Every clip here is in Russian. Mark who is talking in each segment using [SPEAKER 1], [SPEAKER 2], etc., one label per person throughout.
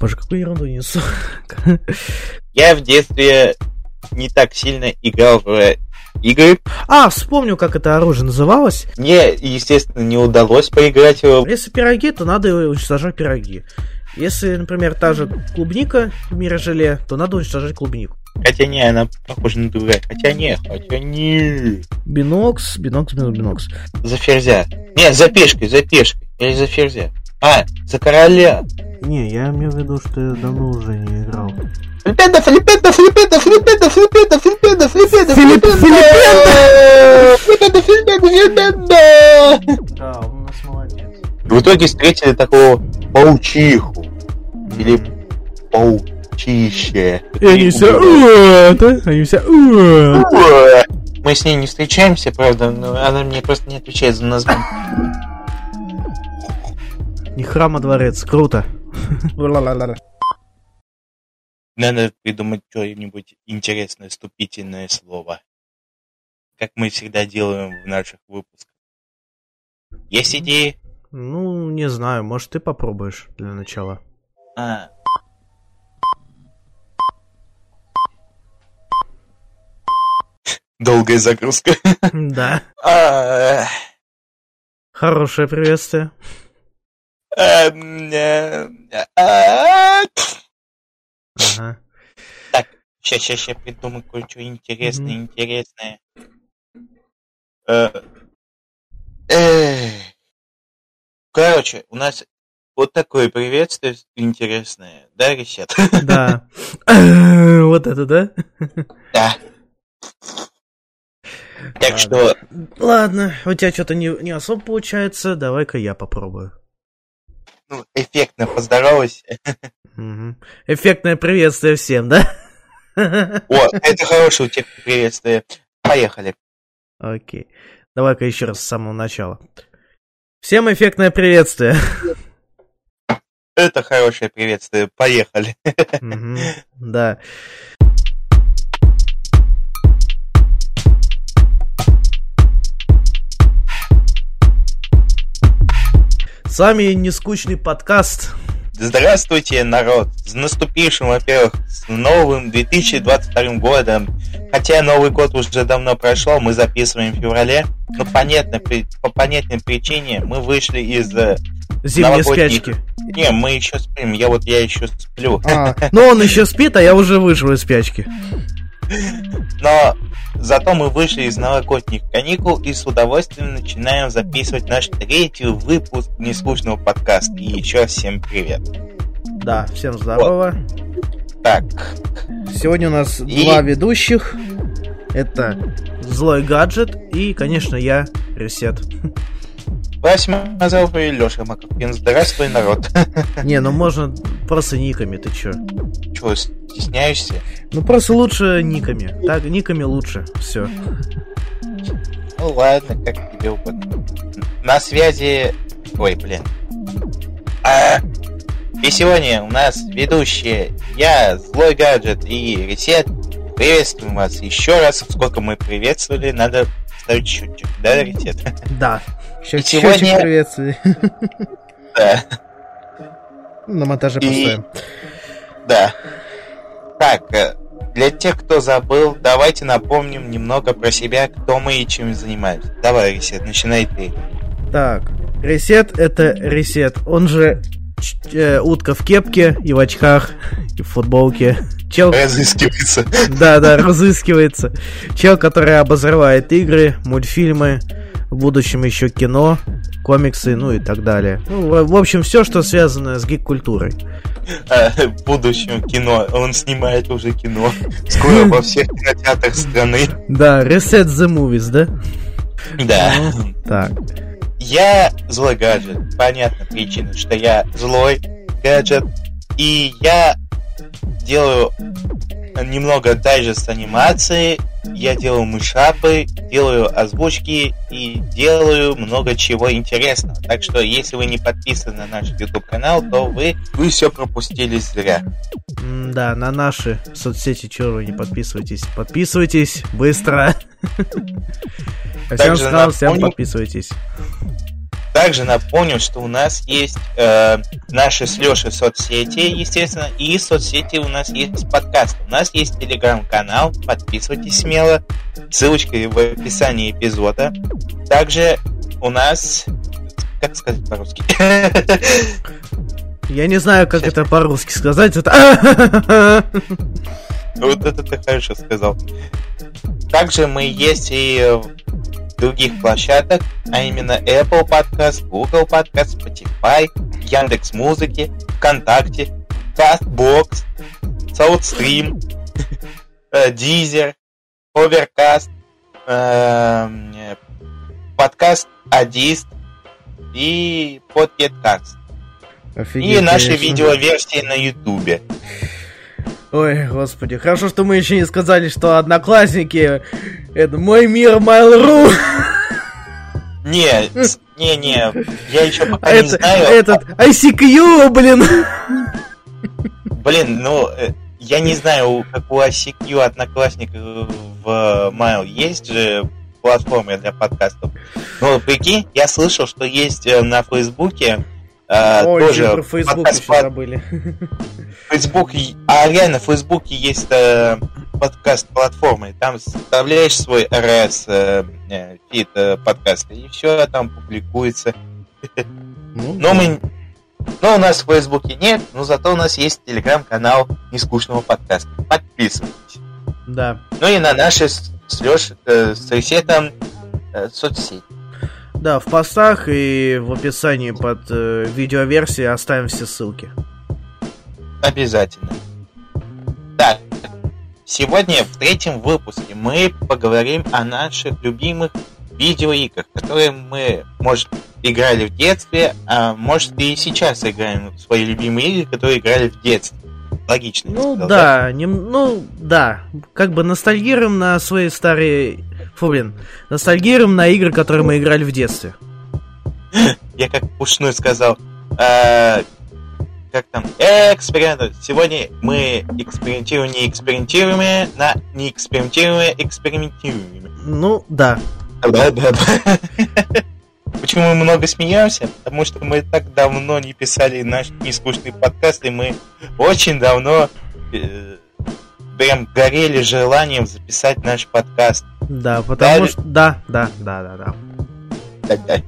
[SPEAKER 1] Боже, какую ерунду несу.
[SPEAKER 2] Я в детстве не так сильно играл в игры.
[SPEAKER 1] А, вспомню, как это оружие называлось.
[SPEAKER 2] Мне, естественно, не удалось поиграть в...
[SPEAKER 1] Если пироги, то надо уничтожать пироги. Если, например, та же клубника в желе, то надо уничтожать клубнику.
[SPEAKER 2] Хотя не, она похожа на дура. Хотя не, хотя не.
[SPEAKER 1] Бинокс, бинокс, бинокс, бинокс.
[SPEAKER 2] За ферзя. Не, за пешкой, за пешкой. Или за ферзя. А, за короля.
[SPEAKER 1] Не, я имею в виду, что я давно уже не играл.
[SPEAKER 2] Флипенда, флипенда, флипенда, флипенда, флипенда, флипенда, флипенда,
[SPEAKER 1] Филипп-
[SPEAKER 2] флипенда, флипенда, флипенда.
[SPEAKER 1] Да, он у нас молодец.
[SPEAKER 2] В итоге встретили такого паучиху. Или паучище.
[SPEAKER 1] И они все? Они все.
[SPEAKER 2] Мы с ней не встречаемся, правда, но она мне просто не отвечает за название.
[SPEAKER 1] Не храм, а дворец. Круто.
[SPEAKER 2] Надо придумать что-нибудь интересное, вступительное слово. Как мы всегда делаем в наших выпусках. Есть идеи?
[SPEAKER 1] Ну, не знаю, может, ты попробуешь для начала.
[SPEAKER 2] А. Долгая загрузка.
[SPEAKER 1] Да.
[SPEAKER 2] А,
[SPEAKER 1] Хорошее приветствие.
[SPEAKER 2] Э,
[SPEAKER 1] Ага.
[SPEAKER 2] Сейчас, сейчас, сейчас придумаю кое-что интересное, интересное. Э, эх. Короче, у нас вот такое приветствие интересное, да, Ресет?
[SPEAKER 1] Да. Вот это, да?
[SPEAKER 2] Да. Так что,
[SPEAKER 1] Ладно, у тебя что-то не, не особо получается, давай-ка я попробую.
[SPEAKER 2] Ну, эффектно поздоровайся.
[SPEAKER 1] Эффектное приветствие всем, да?
[SPEAKER 2] О, это хорошее у тебя приветствие. Поехали.
[SPEAKER 1] Окей. Давай-ка еще раз с самого начала. Всем эффектное приветствие.
[SPEAKER 2] Это хорошее приветствие. Поехали.
[SPEAKER 1] Да. С вами нескучный подкаст.
[SPEAKER 2] Здравствуйте, народ! С наступившим, во-первых, с новым 2022 годом. Хотя Новый год уже давно прошел, мы записываем в феврале. Но понятно, по понятной причине мы вышли из... э,
[SPEAKER 1] Зимние
[SPEAKER 2] Новогодний.
[SPEAKER 1] спячки.
[SPEAKER 2] Не, мы еще спим, я вот я еще сплю.
[SPEAKER 1] А, ну он еще спит, а я уже вышел из спячки.
[SPEAKER 2] Но зато мы вышли из новогодних каникул и с удовольствием начинаем записывать наш третий выпуск нескучного подкаста. И еще всем привет.
[SPEAKER 1] Да, всем здорово.
[SPEAKER 2] Так,
[SPEAKER 1] Сегодня у нас
[SPEAKER 2] И-
[SPEAKER 1] два ведущих. Это Злой Гаджет и, конечно, я, Ресет.
[SPEAKER 2] Вася Мазалов и Леша Маковкин. Здравствуй, народ.
[SPEAKER 1] Не, ну можно просто никами, ты чё?
[SPEAKER 2] Чего, стесняешься?
[SPEAKER 1] Ну просто лучше никами. Так, никами лучше. Все.
[SPEAKER 2] Ну ладно, как тебе угодно. На связи... Ой, блин. А, И сегодня у нас ведущие я, Злой Гаджет и Ресет. Приветствуем вас еще раз. Сколько мы приветствовали, надо ставить счетчик. Да, Ресет?
[SPEAKER 1] Да. Еще
[SPEAKER 2] И сегодня-
[SPEAKER 1] приветствие.
[SPEAKER 2] Да,
[SPEAKER 1] На монтаже поставим.
[SPEAKER 2] да. Так, э, для тех, кто забыл, давайте напомним немного про себя, кто мы и чем занимаемся. Давай, Ресет, начинай ты.
[SPEAKER 1] Так, Ресет это Ресет. Он же э, утка в кепке и в очках, и в футболке. Чел,
[SPEAKER 2] Разыскивается.
[SPEAKER 1] да, да, разыскивается. Чел, который обозревает игры, мультфильмы, в будущем еще кино, комиксы, ну и так далее. Ну, в общем, все, что связано с гик-культурой.
[SPEAKER 2] А, в будущем кино. Он снимает уже кино. Скоро во всех кинотеатрах страны.
[SPEAKER 1] Да, Reset the Movies, да?
[SPEAKER 2] Да.
[SPEAKER 1] Ну, так.
[SPEAKER 2] Я злой гаджет. Понятна причина, что я злой гаджет. И я делаю немного дайджест анимации. Я делаю мышапы, делаю озвучки и делаю много чего интересного. Так что, если вы не подписаны на наш YouTube канал, то вы, вы все пропустили зря.
[SPEAKER 1] М, Да, на наши соцсети, чего вы не подписывайтесь. Подписывайтесь быстро. Всем сказал, всем подписывайтесь.
[SPEAKER 2] Также напомню, что у нас есть э, наши с Лешей соцсети, естественно, и соцсети у нас есть подкаст. У нас есть телеграм-канал, подписывайтесь смело, ссылочка в описании эпизода. Также у нас... Как сказать по-русски?
[SPEAKER 1] Я не знаю, как это по-русски сказать. Это...
[SPEAKER 2] Вот это ты хорошо сказал. Также мы есть и других площадках, а именно Apple Podcast, Google Podcast, Spotify, Яндекс Музыки, ВКонтакте, Castbox, Southstream, Deezer, Overcast, подкаст Адист и Podcast. И наши видеоверсии на Ютубе.
[SPEAKER 1] Ой, господи, хорошо, что мы еще не сказали, что одноклассники это мой мир Mail.ru.
[SPEAKER 2] Не, не, не, я еще пока это, не знаю.
[SPEAKER 1] Этот ICQ, блин.
[SPEAKER 2] Блин, ну, э, я не знаю, как у ICQ одноклассников в Mail есть же платформы для подкастов. Но прикинь, я слышал, что есть э, на Фейсбуке
[SPEAKER 1] а, Ой, тоже про Facebook подкаст, еще забыли.
[SPEAKER 2] Facebook, а реально в Фейсбуке есть э, подкаст платформы, там вставляешь свой RS э, э, фит э, подкаста, и все там публикуется. Ну, но мы но у нас в Фейсбуке нет, но зато у нас есть телеграм-канал Нескучного подкаста. Подписывайтесь.
[SPEAKER 1] Да.
[SPEAKER 2] Ну и на наши с Леш, э, с Ресетом э, соцсети.
[SPEAKER 1] Да, в постах и в описании под э, видеоверсией оставим все ссылки.
[SPEAKER 2] Обязательно. Так, сегодня в третьем выпуске мы поговорим о наших любимых видеоиграх, которые мы, может, играли в детстве, а может и сейчас играем в свои любимые игры, которые играли в детстве. Логично.
[SPEAKER 1] Ну сказал, да, да? Не, ну да, как бы ностальгируем на свои старые Фу, блин. Ностальгируем на игры, которые мы играли в детстве.
[SPEAKER 2] Я как пушной сказал. Э, как там? Эксперимент. Сегодня мы экспериментируем, не экспериментируем, на не экспериментируем, экспериментируем.
[SPEAKER 1] Ну, да.
[SPEAKER 2] Да, да, да. Почему мы много смеемся? Потому что мы так давно не писали наш нескучный подкаст, и мы очень давно э, прям горели желанием записать наш подкаст.
[SPEAKER 1] Да, потому Дали... что... Да, да, да, да, да.
[SPEAKER 2] Да-да.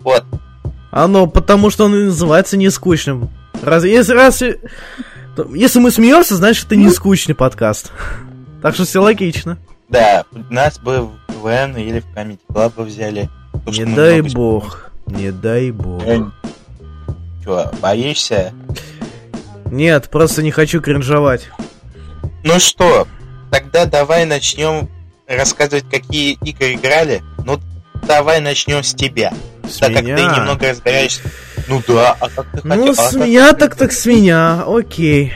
[SPEAKER 2] Вот.
[SPEAKER 1] Оно, потому что он называется нескучным. Раз, если, раз, если мы смеемся, значит это не скучный подкаст. Так что все логично.
[SPEAKER 2] Да, нас бы в КВН или в Comedy Club взяли.
[SPEAKER 1] Не дай бог. Не дай бог.
[SPEAKER 2] Че, боишься?
[SPEAKER 1] Нет, просто не хочу кринжовать.
[SPEAKER 2] Ну что, тогда давай начнем рассказывать, какие игры играли. Ну, давай начнем с тебя. С так меня? как ты немного разбираешься. Ну да, а как ты
[SPEAKER 1] ну, хотел? Ну, с а меня так так с меня, окей.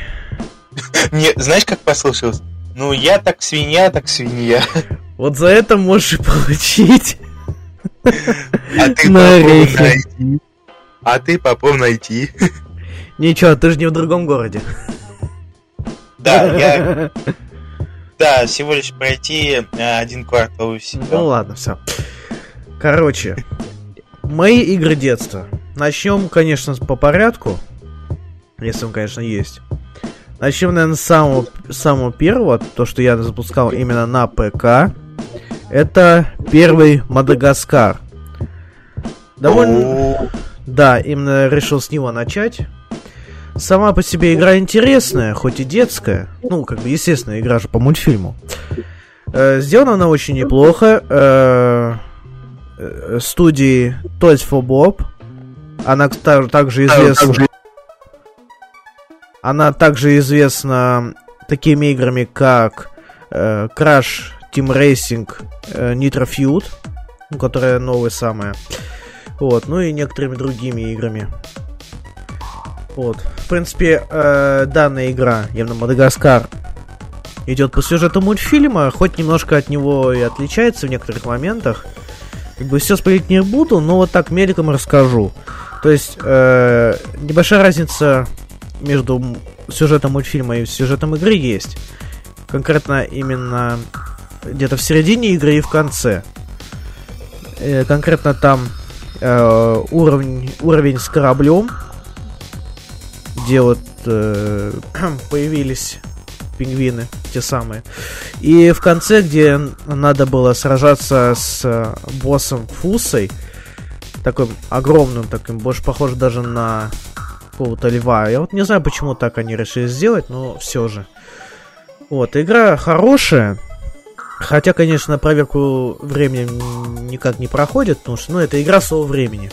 [SPEAKER 2] Не, знаешь, как послушалось? Ну, я так свинья, так свинья.
[SPEAKER 1] Вот за это можешь получить.
[SPEAKER 2] А ты попробуй найти. А ты попробуй найти.
[SPEAKER 1] Ничего, ты же не в другом городе.
[SPEAKER 2] Да, я... Да, всего лишь пройти э, один квартал и все.
[SPEAKER 1] Ну ладно, все. Короче, мои игры детства. Начнем, конечно, по порядку. Если он, конечно, есть. Начнем, наверное, с самого, самого первого. То, что я запускал именно на ПК. Это первый Мадагаскар. Довольно... Да, именно решил с него начать. Сама по себе игра интересная, хоть и детская. Ну, как бы, естественно, игра же по мультфильму. Э, сделана она очень неплохо. Э, э, студии Toys for Bob. Она также, известна... Она также известна такими играми, как э, Crash Team Racing э, Nitro Feud, которая новая самая. Вот, ну и некоторыми другими играми. Вот. В принципе, э, данная игра, явно Мадагаскар, идет по сюжету мультфильма, хоть немножко от него и отличается в некоторых моментах. Как бы все спорить не буду, но вот так мельком расскажу. То есть, э, небольшая разница между сюжетом мультфильма и сюжетом игры есть. Конкретно именно где-то в середине игры и в конце. Э, конкретно там э, уровень, уровень с кораблем, где вот э, появились пингвины, те самые. И в конце, где надо было сражаться с э, боссом Фусой, таким огромным, таким, больше похож даже на какого-то льва. Я вот не знаю, почему так они решили сделать, но все же. Вот, игра хорошая. Хотя, конечно, проверку времени никак не проходит, потому что, ну, это игра своего времени.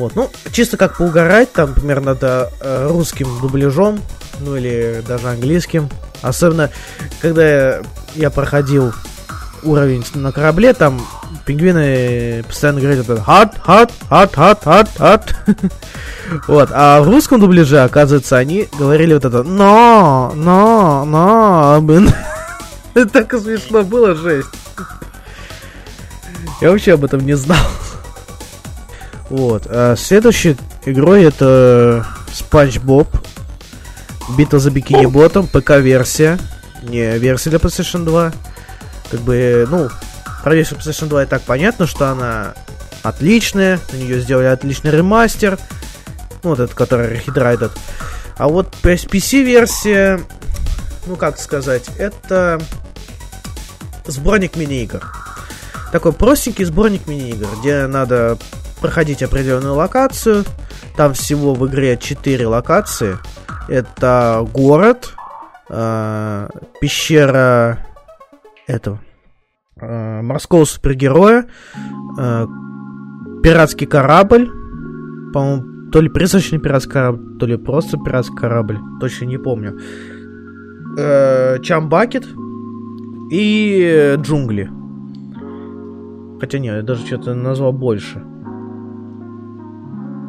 [SPEAKER 1] Вот, ну, чисто как поугарать, там, например, надо э, русским дубляжом, ну, или даже английским. Особенно, когда я, проходил уровень на корабле, там пингвины постоянно говорят это hot, hot, hot, hot, hot, hot. вот, а в русском дубляже, оказывается, они говорили вот это но, но, но, блин. это так смешно было, жесть. Я вообще об этом не знал. Вот. А следующей игрой это Спанч Боб. Битва за бикини ботом, ПК-версия. Не версия для PlayStation 2. Как бы, ну, про версию PlayStation 2 и так понятно, что она отличная. На нее сделали отличный ремастер. Ну, вот этот, который этот. А вот PC-версия, ну, как сказать, это сборник мини-игр. Такой простенький сборник мини-игр, где надо проходить определенную локацию. Там всего в игре 4 локации. Это город, э, пещера этого э, морского супергероя, э, пиратский корабль, по-моему, то ли призрачный пиратский корабль, то ли просто пиратский корабль, точно не помню. Э, Чамбакет и джунгли. Хотя нет, я даже что-то назвал больше.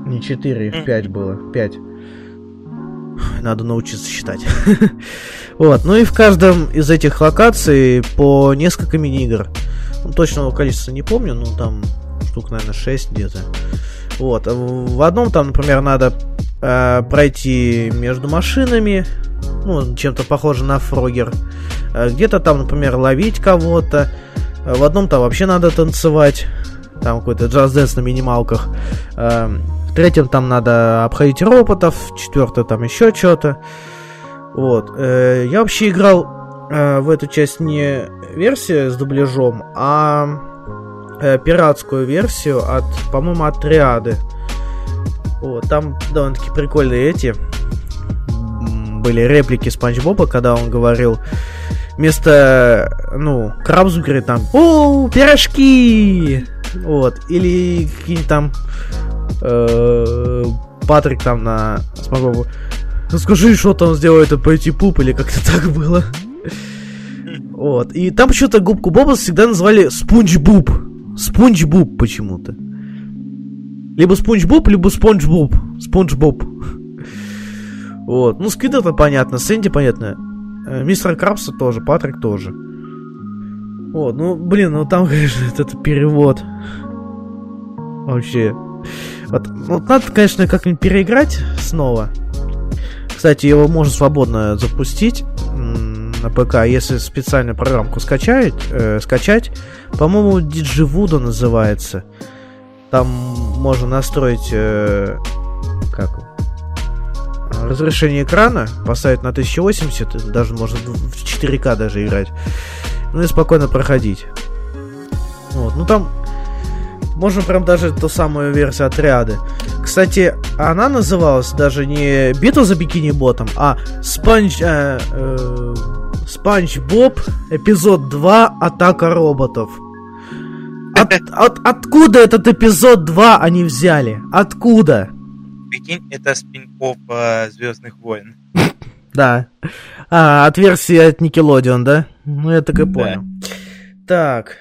[SPEAKER 1] Не 4, их 5 было. 5. Надо научиться считать. вот. Ну и в каждом из этих локаций по несколько мини-игр. Ну, точного количества не помню, но там штук, наверное, 6 где-то. Вот. В одном там, например, надо э, пройти между машинами. Ну, чем-то похоже на фрогер. Э, где-то там, например, ловить кого-то. В одном там вообще надо танцевать. Там какой-то джаз-дэнс на минималках. Э, в третьем там надо обходить роботов, в четвертом там еще что-то. Вот. Э, я вообще играл э, в эту часть не версию с дубляжом, а э, пиратскую версию от, по-моему, от Триады. Вот, там довольно-таки прикольные эти были реплики Спанч Боба, когда он говорил вместо, ну, Крабс говорит там, о, пирожки! Вот, или какие-нибудь там Патрик там на Смогову. Ну скажи, что там сделает пойти пуп, или как-то так было. Вот. И там почему-то губку Боба всегда называли Спунж Буб. Спунж Буб почему-то. Либо Спунж Буб, либо Спонж Буб. Спонж Боб. Вот. Ну, Сквид это понятно, Сэнди понятно. Э, мистер Крабса тоже, Патрик тоже. Вот, ну, блин, ну там, конечно, этот перевод. Вообще. Вот, вот надо, конечно, как-нибудь переиграть снова. Кстати, его можно свободно запустить на ПК, если специальную программку скачать, э, скачать. По-моему, Digivoodoo называется. Там можно настроить э, как разрешение экрана, поставить на 1080, даже можно в 4К даже играть. Ну и спокойно проходить. Вот, ну там можно прям даже ту самую версию отряды. Кстати, она называлась даже не Битва за бикини ботом, а Спанч... Э, э, Спанч Боб, эпизод 2, Атака роботов. От, от, откуда этот эпизод 2 они взяли? Откуда?
[SPEAKER 2] Прикинь, это спин-офф э, Звездных войн.
[SPEAKER 1] Да. А, от версии от Nickelodeon, да? Ну, я так и понял. Так.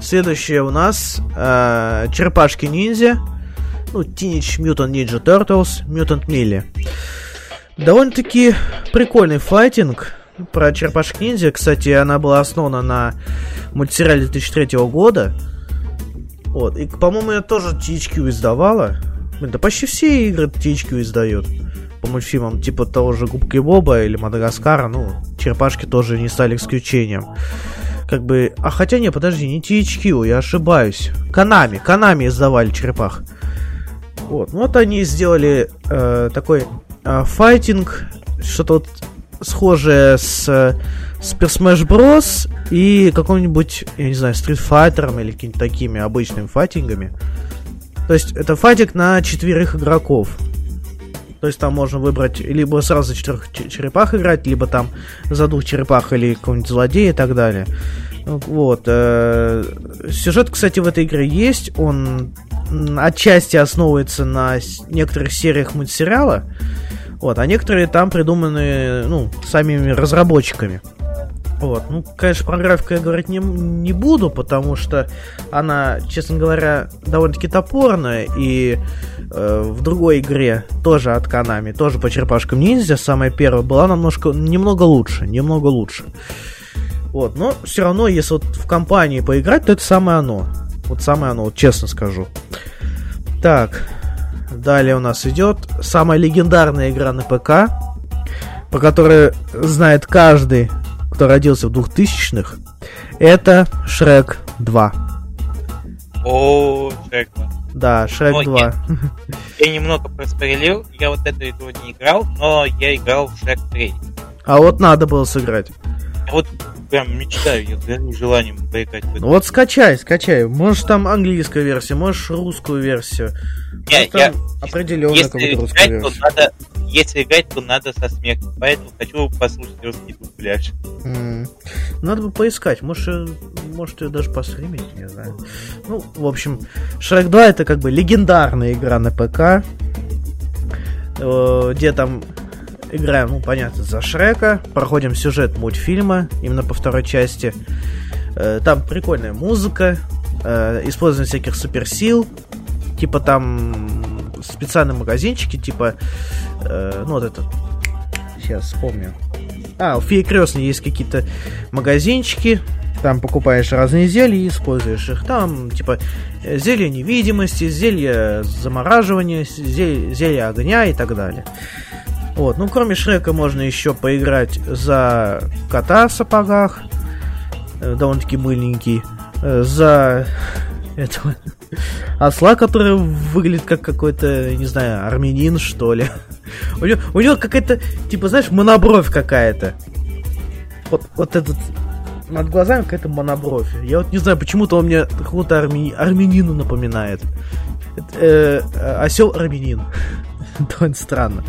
[SPEAKER 1] Следующее у нас э, Черепашки-ниндзя. Ну, Teenage Mutant Ninja Turtles, Mutant Millie. Довольно-таки прикольный файтинг про черепашек ниндзя. Кстати, она была основана на мультсериале 2003 года. Вот. И, по-моему, я тоже THQ издавала. Блин, да почти все игры THQ издает. По мультфильмам типа того же Губки Боба или Мадагаскара. Ну, черепашки тоже не стали исключением. Как бы... А хотя не, подожди, не THQ, я ошибаюсь. Канами, Канами издавали черепах. Вот, ну вот они сделали э, такой э, файтинг, что-то вот схожее с Super Smash Bros. и каком-нибудь, я не знаю, Street Fighter или какими-то такими обычными файтингами. То есть это файтинг на четверых игроков. То есть там можно выбрать либо сразу четырех черепах играть, либо там за двух черепах или какого-нибудь злодея и так далее. Вот. Э, сюжет, кстати, в этой игре есть. Он отчасти основывается на некоторых сериях мультсериала. Вот, а некоторые там придуманы, ну, самими разработчиками. Вот, ну, конечно, про графику я говорить не, не буду, потому что она, честно говоря, довольно-таки топорная, и э, в другой игре, тоже от Konami, тоже по черепашкам ниндзя, самая первая, была намножко, немного лучше, немного лучше. Вот, но все равно, если вот в компании поиграть, то это самое оно. Вот самое оно, вот честно скажу. Так, далее у нас идет самая легендарная игра на ПК, по которой знает каждый кто родился в 2000-х, это Шрек 2.
[SPEAKER 2] О, Шрек 2.
[SPEAKER 1] Да, Шрек но 2.
[SPEAKER 2] Я, я немного проспойлил, я вот эту игру не играл, но я играл в Шрек 3.
[SPEAKER 1] А вот надо было сыграть.
[SPEAKER 2] Вот прям мечтаю, я горю желанием поиграть в
[SPEAKER 1] эту. Вот скачай, скачай. Можешь там английскую версию, можешь русскую версию.
[SPEAKER 2] Не, я,
[SPEAKER 1] определенно какую-то
[SPEAKER 2] русскую версию. Надо, если играть, то надо со смехом. Поэтому хочу послушать русский дубляж.
[SPEAKER 1] Надо бы поискать. Может, э, может ее даже постримить, не знаю. Ну, в общем, Шрек 2 это как бы легендарная игра на ПК. Э, где там играем, ну, понятно, за Шрека. Проходим сюжет мультфильма, именно по второй части. Э, там прикольная музыка, использование всяких суперсил. Типа там специальные магазинчики, типа, ну, вот это, сейчас вспомню. А, у Феи есть какие-то магазинчики, там покупаешь разные зелья и используешь их. Там, типа, зелье невидимости, зелье замораживания, зелье, зелье огня и так далее. Вот, ну, кроме Шрека можно еще поиграть за кота в сапогах, э, довольно-таки мыленький, э, за этого осла, который выглядит как какой-то, не знаю, армянин, что ли. У него, у него какая-то, типа, знаешь, монобровь какая-то. Вот, вот этот над глазами какая-то монобровь. Я вот не знаю, почему-то он мне какого-то арми... армянину напоминает. Э, осел армянин. Довольно странно.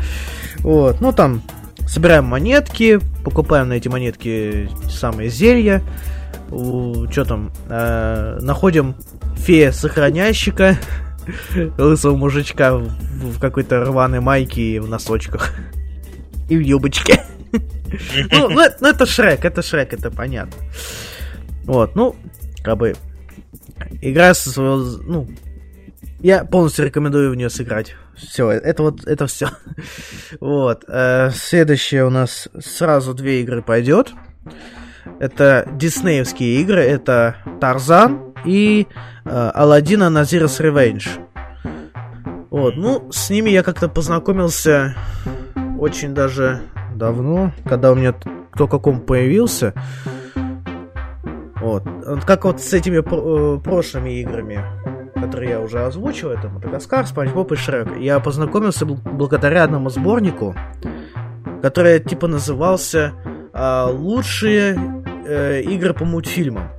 [SPEAKER 1] Вот, ну там собираем монетки, покупаем на эти монетки самые зелья. Что там? Э, находим фея-сохранящика, лысого мужичка в, в какой-то рваной майке и в носочках. И в юбочке. ну, ну, ну, это Шрек, это Шрек, это понятно. Вот, ну, как бы, игра со своего, ну, я полностью рекомендую в нее сыграть. Все, это вот, это все. вот, э, следующее у нас сразу две игры пойдет. Это диснеевские игры, это Тарзан и э, Алладина Назир's Revenge. Вот, ну, с ними я как-то познакомился очень даже давно, когда у меня только ком появился. Вот. Как вот с этими э, прошлыми играми, которые я уже озвучил, это Мадагаскар, Спанч Боб и Шрек. Я познакомился благодаря одному сборнику, который типа назывался э, «Лучшие э, игры по мультфильмам».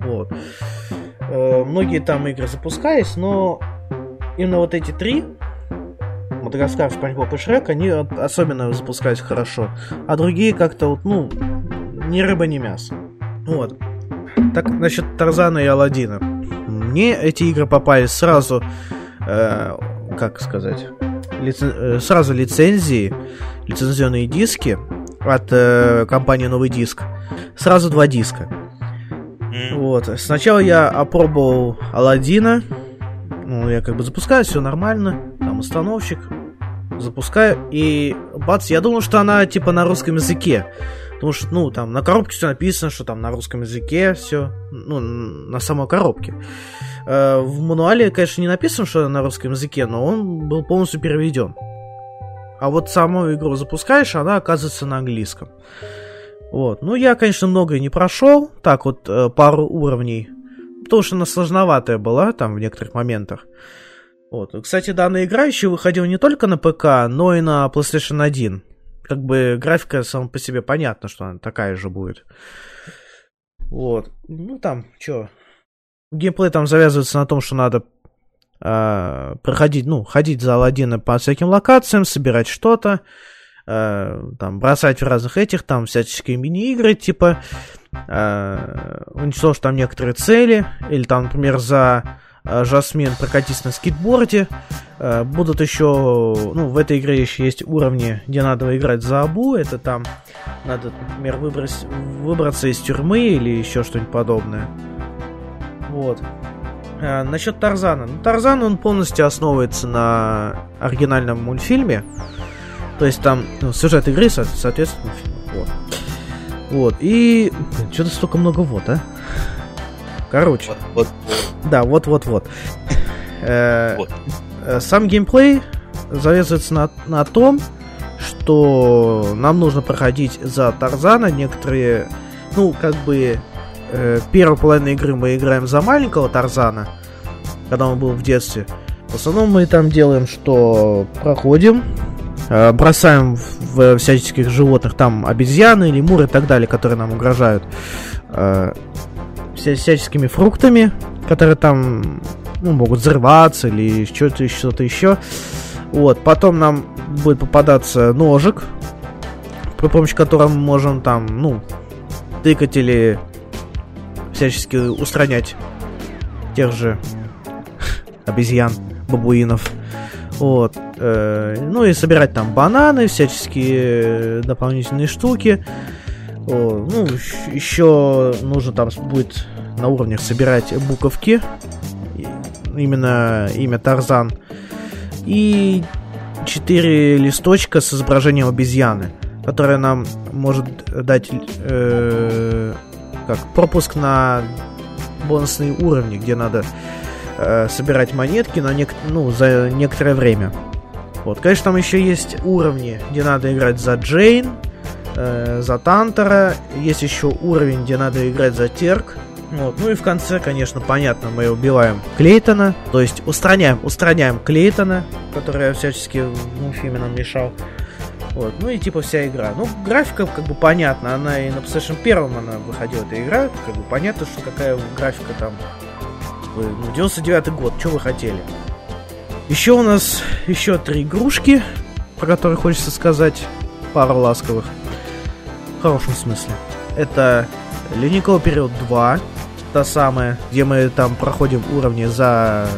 [SPEAKER 1] Вот. Э, многие там игры запускались, но именно вот эти три Мадагаскар, Спанч Боб и Шрек, они особенно запускались хорошо. А другие как-то вот, ну, ни рыба, ни мясо. Вот. Так, насчет Тарзана и Алладина. Мне эти игры попали сразу, э, как сказать, лицен... э, сразу лицензии, лицензионные диски от э, компании Новый Диск. Сразу два диска. Вот. Сначала я опробовал Алладина. Ну, я как бы запускаю, все нормально. Там установщик. Запускаю, и бац, я думал, что она типа на русском языке. Потому что, ну, там на коробке все написано, что там на русском языке все. Ну, на самой коробке. Э, в мануале, конечно, не написано, что на русском языке, но он был полностью переведен. А вот саму игру запускаешь, она оказывается на английском. Вот. Ну, я, конечно, многое не прошел. Так вот, э, пару уровней. Потому что она сложноватая была там в некоторых моментах. Вот. Кстати, данная игра еще выходила не только на ПК, но и на PlayStation 1. Как бы графика сама по себе понятно, что она такая же будет. Вот. Ну там, что? Геймплей там завязывается на том, что надо э, проходить, ну, ходить за Алладина по всяким локациям, собирать что-то, э, там, бросать в разных этих, там, всяческие мини-игры, типа, э, уничтожить там некоторые цели, или там, например, за э, Жасмин прокатись на скейтборде. Э, будут еще, ну, в этой игре еще есть уровни, где надо играть за Абу, это там надо, например, выбрать, выбраться из тюрьмы или еще что-нибудь подобное. Вот. А, насчет Тарзана. Ну, Тарзан, он полностью основывается на оригинальном мультфильме. То есть там ну, сюжет игры, соответственно, Вот. Вот. И... Что-то столько много вот, а? Короче. Вот, вот. Да, вот-вот-вот. Э, э, сам геймплей завязывается на, на том, что нам нужно проходить за Тарзана некоторые, ну, как бы, э, первую половину игры мы играем за маленького Тарзана, когда он был в детстве. В основном мы там делаем, что проходим, э, бросаем в, в всяческих животных, там обезьяны, лемуры и так далее, которые нам угрожают, э, вся, всяческими фруктами, которые там ну, могут взрываться или что-то что-то еще. Вот, потом нам будет попадаться ножик, при помощи которого мы можем там, ну, тыкать или всячески устранять тех же обезьян, бабуинов. Вот. Э, ну и собирать там бананы, всяческие дополнительные штуки. Ну, еще нужно там будет на уровнях собирать буковки. Именно имя Тарзан. И четыре листочка с изображением обезьяны, которая нам может дать э, как пропуск на бонусные уровни, где надо э, собирать монетки на нек- ну, за некоторое время. Вот, конечно, там еще есть уровни, где надо играть за Джейн, э, за Тантера. Есть еще уровень, где надо играть за Терк. Вот. Ну и в конце, конечно, понятно, мы убиваем Клейтона, то есть устраняем, устраняем Клейтона, который всячески мультфильме нам мешал. Вот, ну и типа вся игра. Ну, графика как бы понятна, она и на PlayStation 1 она выходила, эта игра, как бы понятно, что какая графика там. Ну, 99 год, что вы хотели? Еще у нас еще три игрушки, про которые хочется сказать пару ласковых. В хорошем смысле. Это Ледниковый период 2, та самая, где мы там проходим уровни за,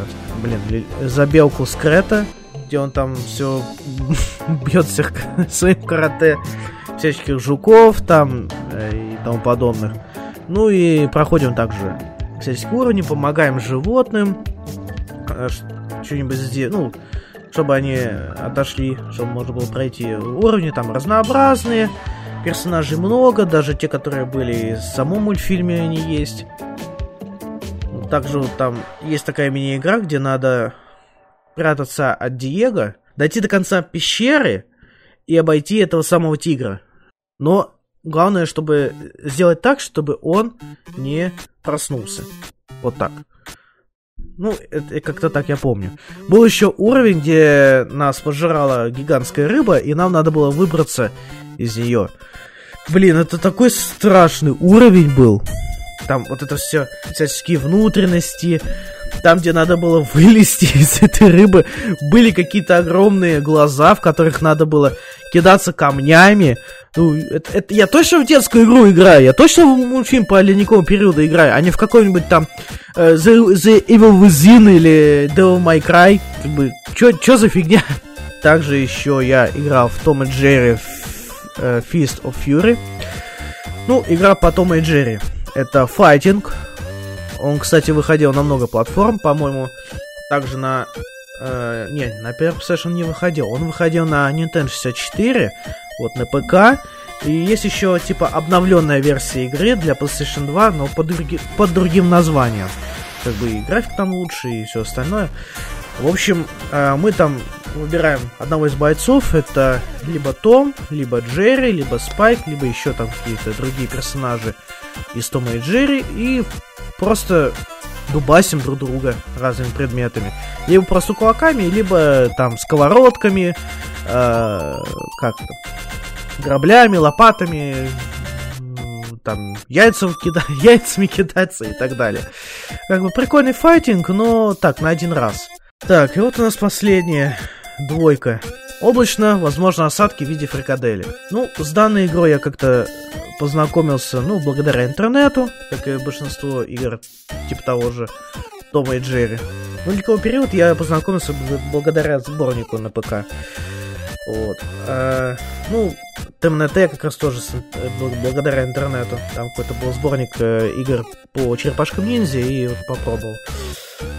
[SPEAKER 1] блин, за белку Скрета, где он там все бьет всех своим карате, всяческих жуков там э, и тому подобных. Ну и проходим также всяческие уровни, помогаем животным, э, что-нибудь сделать, ну, чтобы они отошли, чтобы можно было пройти уровни там разнообразные, персонажей много, даже те, которые были в самом мультфильме, они есть. Также там есть такая мини-игра, где надо прятаться от Диего, дойти до конца пещеры и обойти этого самого тигра. Но главное, чтобы сделать так, чтобы он не проснулся. Вот так. Ну, это как-то так я помню. Был еще уровень, где нас пожирала гигантская рыба, и нам надо было выбраться из нее. Блин, это такой страшный уровень был. Там вот это все, всяческие внутренности, там, где надо было вылезти из этой рыбы, были какие-то огромные глаза, в которых надо было кидаться камнями. Ну, это, это я точно в детскую игру играю, я точно в мультфильм по ледниковому периоду играю, а не в какой-нибудь там uh, The, The Evil Within или Devil May Cry. Как бы, чё, за фигня? Также еще я играл в Том и Джерри uh, Fist of Fury. Ну, игра по Тому и Джерри. Это файтинг. Он, кстати, выходил на много платформ, по-моему, также на... Э, не, на PlayStation не выходил. Он выходил на Nintendo 64, вот на ПК. И есть еще, типа, обновленная версия игры для PlayStation 2, но под, други... под другим названием. Как бы и график там лучше, и все остальное. В общем, э, мы там выбираем одного из бойцов. Это либо Том, либо Джерри, либо Спайк, либо еще там какие-то другие персонажи из Тома и Джерри. И просто дубасим друг друга разными предметами. Либо просто кулаками, либо там сковородками, э, как там, граблями, лопатами, там яйца кида... яйцами кидаться и так далее. Как бы прикольный файтинг, но так, на один раз. Так, и вот у нас последняя двойка. Облачно, возможно, осадки в виде фрикадели. Ну, с данной игрой я как-то познакомился, ну, благодаря интернету, как и большинство игр типа того же Тома и Джерри. Ну, ликовый период я познакомился благодаря сборнику на ПК. Вот. А, ну, ТМНТ как раз тоже с, э, благодаря интернету. Там какой-то был сборник э, игр по черепашкам ниндзя и вот попробовал.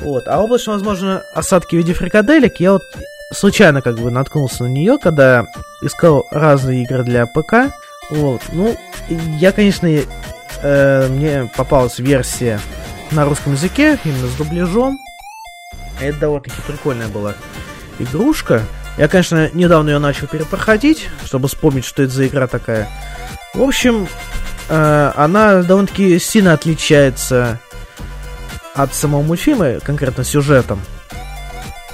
[SPEAKER 1] Вот. А облачно, возможно, осадки в виде фрикаделек, я вот случайно как бы наткнулся на нее, когда искал разные игры для ПК. Вот. Ну, я, конечно, э, мне попалась версия на русском языке, именно с дубляжом. Это довольно-таки прикольная была игрушка. Я, конечно, недавно ее начал перепроходить, чтобы вспомнить, что это за игра такая. В общем, э, она довольно-таки сильно отличается от самого мультфильма, конкретно сюжетом.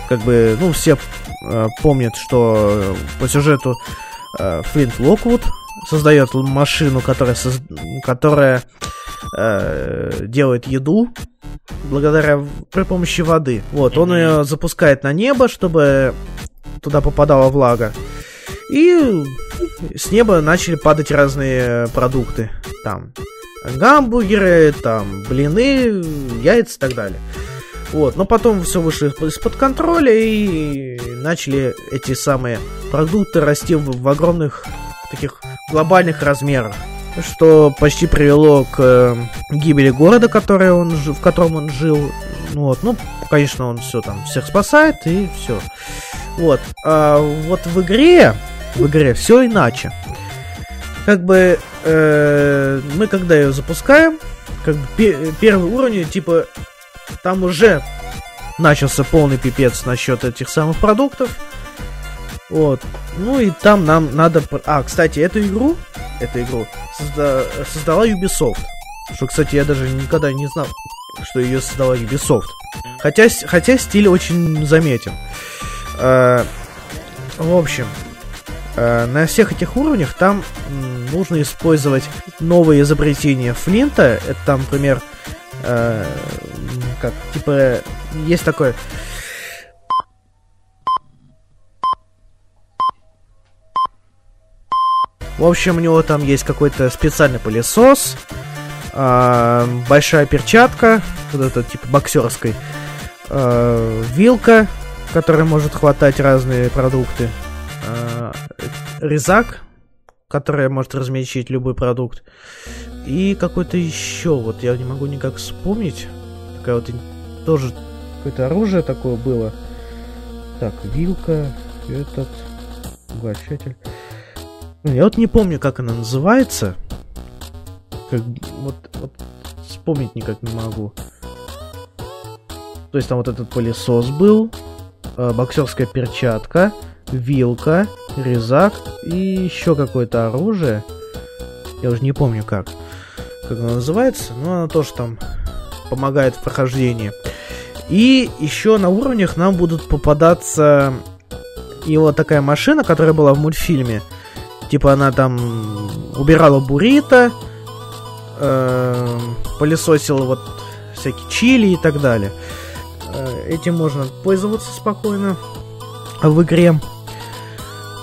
[SPEAKER 1] Как бы, ну, все э, помнят, что по сюжету э, Флинт Локвуд создает машину, которая, соз... которая э, делает еду благодаря при помощи воды. Вот, он ее запускает на небо, чтобы туда попадала влага. И с неба начали падать разные продукты. Там гамбургеры, там блины, яйца и так далее. Вот, но потом все вышло из-под контроля и начали эти самые продукты расти в, в огромных таких глобальных размерах, что почти привело к э, гибели города, который он, в котором он жил. Вот, ну, конечно, он все там всех спасает и все. Вот. А вот в игре, в игре все иначе. Как бы э, мы когда ее запускаем, как бы пе- первый уровень, типа, там уже начался полный пипец насчет этих самых продуктов. Вот. Ну и там нам надо... А, кстати, эту игру, эту игру созда... создала Ubisoft. Что, кстати, я даже никогда не знал, что ее создала Ubisoft. Хотя, хотя стиль очень заметен. Э, в общем, э, на всех этих уровнях там нужно использовать новые изобретения Флинта. Это там, например, э, как, типа, есть такое... В общем, у него там есть какой-то специальный пылесос, э, большая перчатка, вот это типа боксерской, э, вилка, который может хватать разные продукты. А, резак, который может размечить любой продукт. И какой-то еще, вот я не могу никак вспомнить. Такая вот тоже какое-то оружие такое было. Так, вилка, этот, угощатель. Я вот не помню, как она называется. Как, вот, вот вспомнить никак не могу. То есть там вот этот пылесос был, э, боксерская перчатка, вилка, резак и еще какое-то оружие. Я уже не помню как. Как оно называется, но оно тоже там помогает в прохождении. И еще на уровнях нам будут попадаться и вот такая машина, которая была в мультфильме. Типа она там убирала буррито, э, пылесосила вот всякие чили и так далее. Э, этим можно пользоваться спокойно в игре.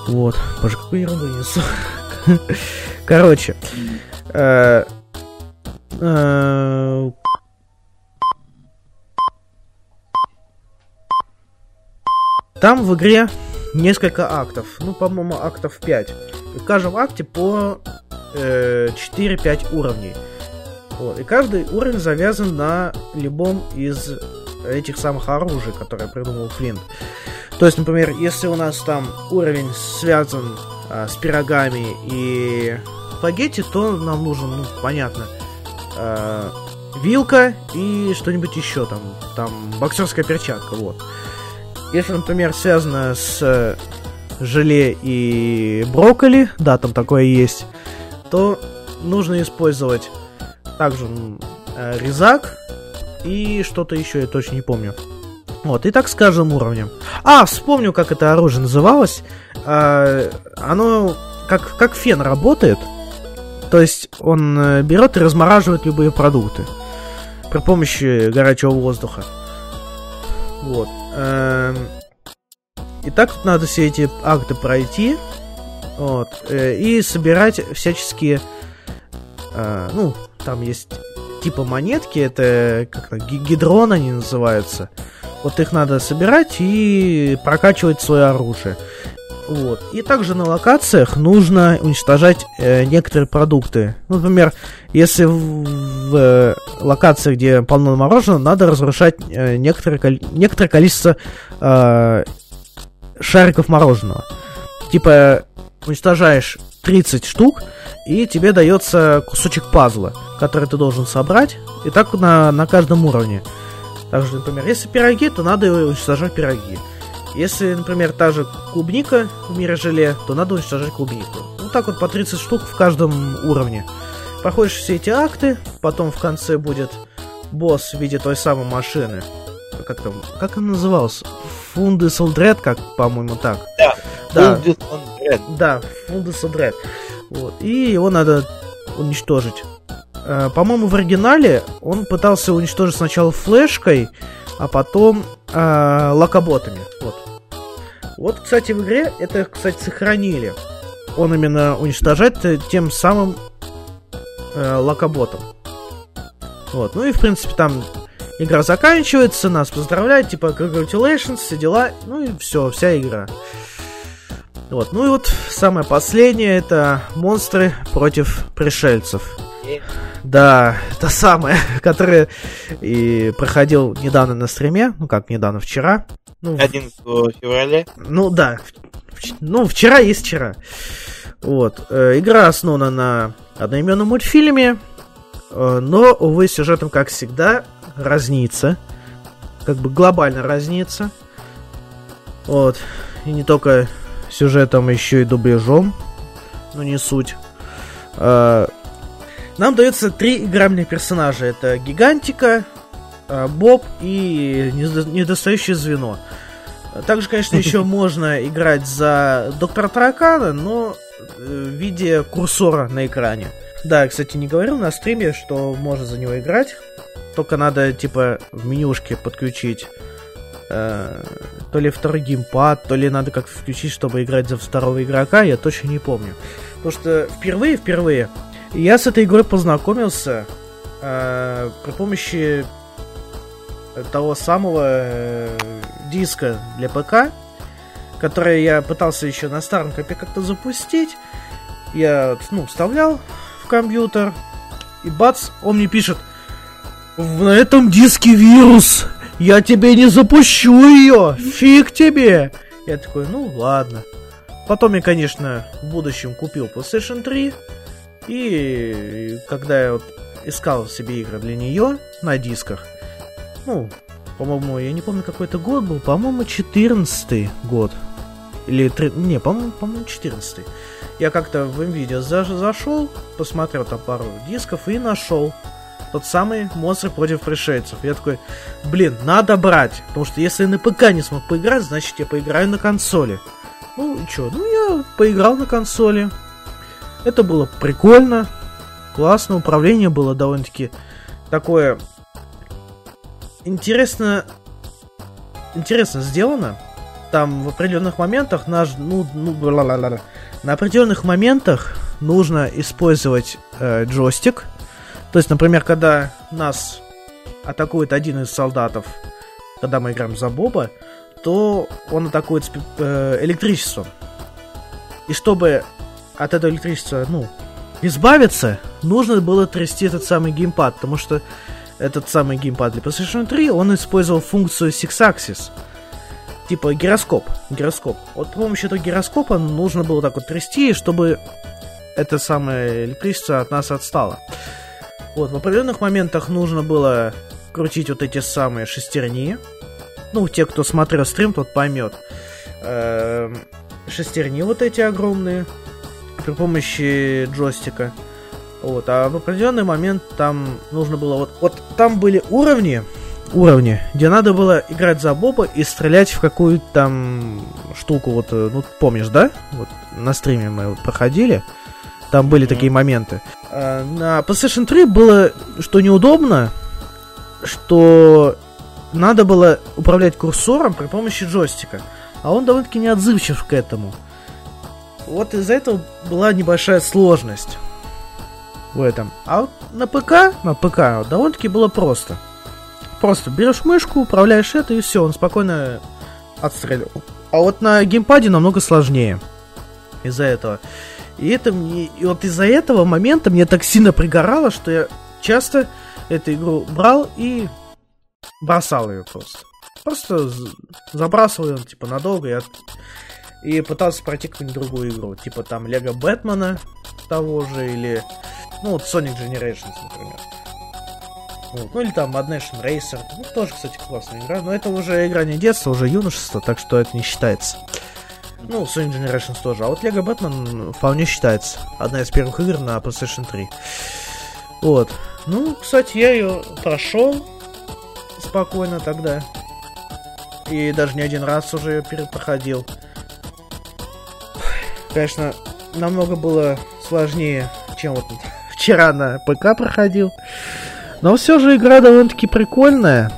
[SPEAKER 1] Вот. Боже, какую ерунду несу. Короче. Э, э, там в игре несколько актов. Ну, по-моему, актов 5. в каждом акте по э, 4-5 уровней. Вот. И каждый уровень завязан на любом из этих самых оружий, которые придумал Флинт. То есть, например, если у нас там уровень связан а, с пирогами и спагетти, то нам нужен, ну, понятно, а, вилка и что-нибудь еще там, там боксерская перчатка, вот. Если, например, связано с э, желе и брокколи, да, там такое есть, то нужно использовать также э, резак и что-то еще, я точно не помню. Вот, и так с каждым уровнем. А, вспомню, как это оружие называлось. А, оно как, как фен работает. То есть он э, берет и размораживает любые продукты при помощи горячего воздуха. Вот. Эм, и так тут надо все эти акты пройти. Вот. Э, и собирать всяческие... Э, ну, там есть типа монетки, это как-то гидрон они называются. Вот их надо собирать и прокачивать свое оружие. Вот. И также на локациях нужно уничтожать э, некоторые продукты. Ну, например, если в, в э, локациях, где полно мороженого, надо разрушать э, некоторое, некоторое количество э, шариков мороженого. Типа, уничтожаешь 30 штук, и тебе дается кусочек пазла, который ты должен собрать, и так на, на каждом уровне. Также, например, если пироги, то надо уничтожать пироги. Если, например, та же клубника в мире желе, то надо уничтожать клубнику. Ну так вот по 30 штук в каждом уровне. Проходишь все эти акты, потом в конце будет босс в виде той самой машины. Как там, как он назывался? Fundus Dread, как, по-моему, так.
[SPEAKER 2] Да,
[SPEAKER 1] да.
[SPEAKER 2] Fundus Dread.
[SPEAKER 1] Да, Fundus Dread. Вот. И его надо уничтожить. Э, по-моему, в оригинале он пытался уничтожить сначала флешкой, а потом э, лакоботами. Вот. Вот, кстати, в игре это, кстати, сохранили. Он именно уничтожает тем самым э, лакоботом. Вот. Ну и, в принципе, там игра заканчивается, нас поздравляют, типа, congratulations, все дела. Ну и все, вся игра. Вот. Ну и вот самое последнее это монстры против пришельцев. Да, это самое, которое и проходил недавно на стриме, ну как недавно, вчера. Ну,
[SPEAKER 2] 11 февраля.
[SPEAKER 1] Ну да, ну вчера есть вчера. Вот, э, игра основана на одноименном мультфильме, э, но, увы, сюжетом, как всегда, разнится. Как бы глобально разнится. Вот, и не только сюжетом, еще и дубляжом. Ну, не суть. Э, нам дается три играбельных персонажа. Это Гигантика, э, Боб и недостающее звено. Также, конечно, еще можно играть за Доктора Таракана, но э, в виде курсора на экране. Да, кстати, не говорил на стриме, что можно за него играть. Только надо, типа, в менюшке подключить э, то ли второй геймпад, то ли надо как-то включить, чтобы играть за второго игрока, я точно не помню. Потому что впервые, впервые я с этой игрой познакомился э, при помощи того самого э, диска для ПК, который я пытался еще на старом компе как-то запустить. Я, ну, вставлял в компьютер, и бац, он мне пишет, на этом диске вирус, я тебе не запущу ее, фиг тебе. Я такой, ну ладно. Потом я, конечно, в будущем купил PlayStation 3, и когда я искал себе игры для нее на дисках, ну, по-моему, я не помню, какой это год был, по-моему, 14 год. Или, 3, не, по-моему, по-моему, 14 Я как-то в NVIDIA за зашел, посмотрел там пару дисков и нашел тот самый монстр против пришельцев. Я такой, блин, надо брать, потому что если я на ПК не смог поиграть, значит я поиграю на консоли. Ну и чё, ну я поиграл на консоли, это было прикольно, классно, управление было довольно-таки такое интересно, интересно сделано. Там в определенных моментах наш, ну, ну, на определенных моментах нужно использовать э, джойстик. То есть, например, когда нас атакует один из солдатов, когда мы играем за Боба, то он атакует э, электричеством. И чтобы от этого электричества, ну, избавиться, нужно было трясти этот самый геймпад, потому что этот самый геймпад для PlayStation 3, он использовал функцию Six Axis. Типа гироскоп. Гироскоп. Вот с помощью этого гироскопа нужно было так вот трясти, чтобы это самое электричество от нас отстало. Вот, в определенных моментах нужно было крутить вот эти самые шестерни. ну, те, кто смотрел стрим, тот поймет. Эм, шестерни вот эти огромные при помощи джойстика. Вот, а в определенный момент там нужно было вот, вот там были уровни, уровни, где надо было играть за Боба и стрелять в какую-то там штуку, вот, э, ну, помнишь, да? Вот на стриме мы вот проходили, там были mm-hmm. такие моменты. А, на PlayStation 3 было, что неудобно, что надо было управлять курсором при помощи джойстика, а он довольно-таки неотзывчив к этому. Вот из-за этого была небольшая сложность в этом. А вот на ПК, на ПК довольно-таки было просто. Просто берешь мышку, управляешь это и все, он спокойно отстреливал. А вот на геймпаде намного сложнее. Из-за этого. И это мне. И вот из-за этого момента мне так сильно пригорало, что я часто эту игру брал и бросал ее просто. Просто забрасывал ее, типа, надолго и, от... и пытался пройти какую-нибудь другую игру. Типа там Лего Бэтмена того же, или ну, вот Sonic Generations, например. Вот. Ну или там Mad Nation Racer. Ну, тоже, кстати, классная игра. Но это уже игра не детства, уже юношество, так что это не считается. Ну, Sonic Generations тоже. А вот Lego Batman вполне считается. Одна из первых игр на PlayStation 3. Вот. Ну, кстати, я ее прошел спокойно тогда. И даже не один раз уже ее перепроходил. Конечно, намного было сложнее, чем вот вчера на ПК проходил. Но все же игра довольно-таки прикольная.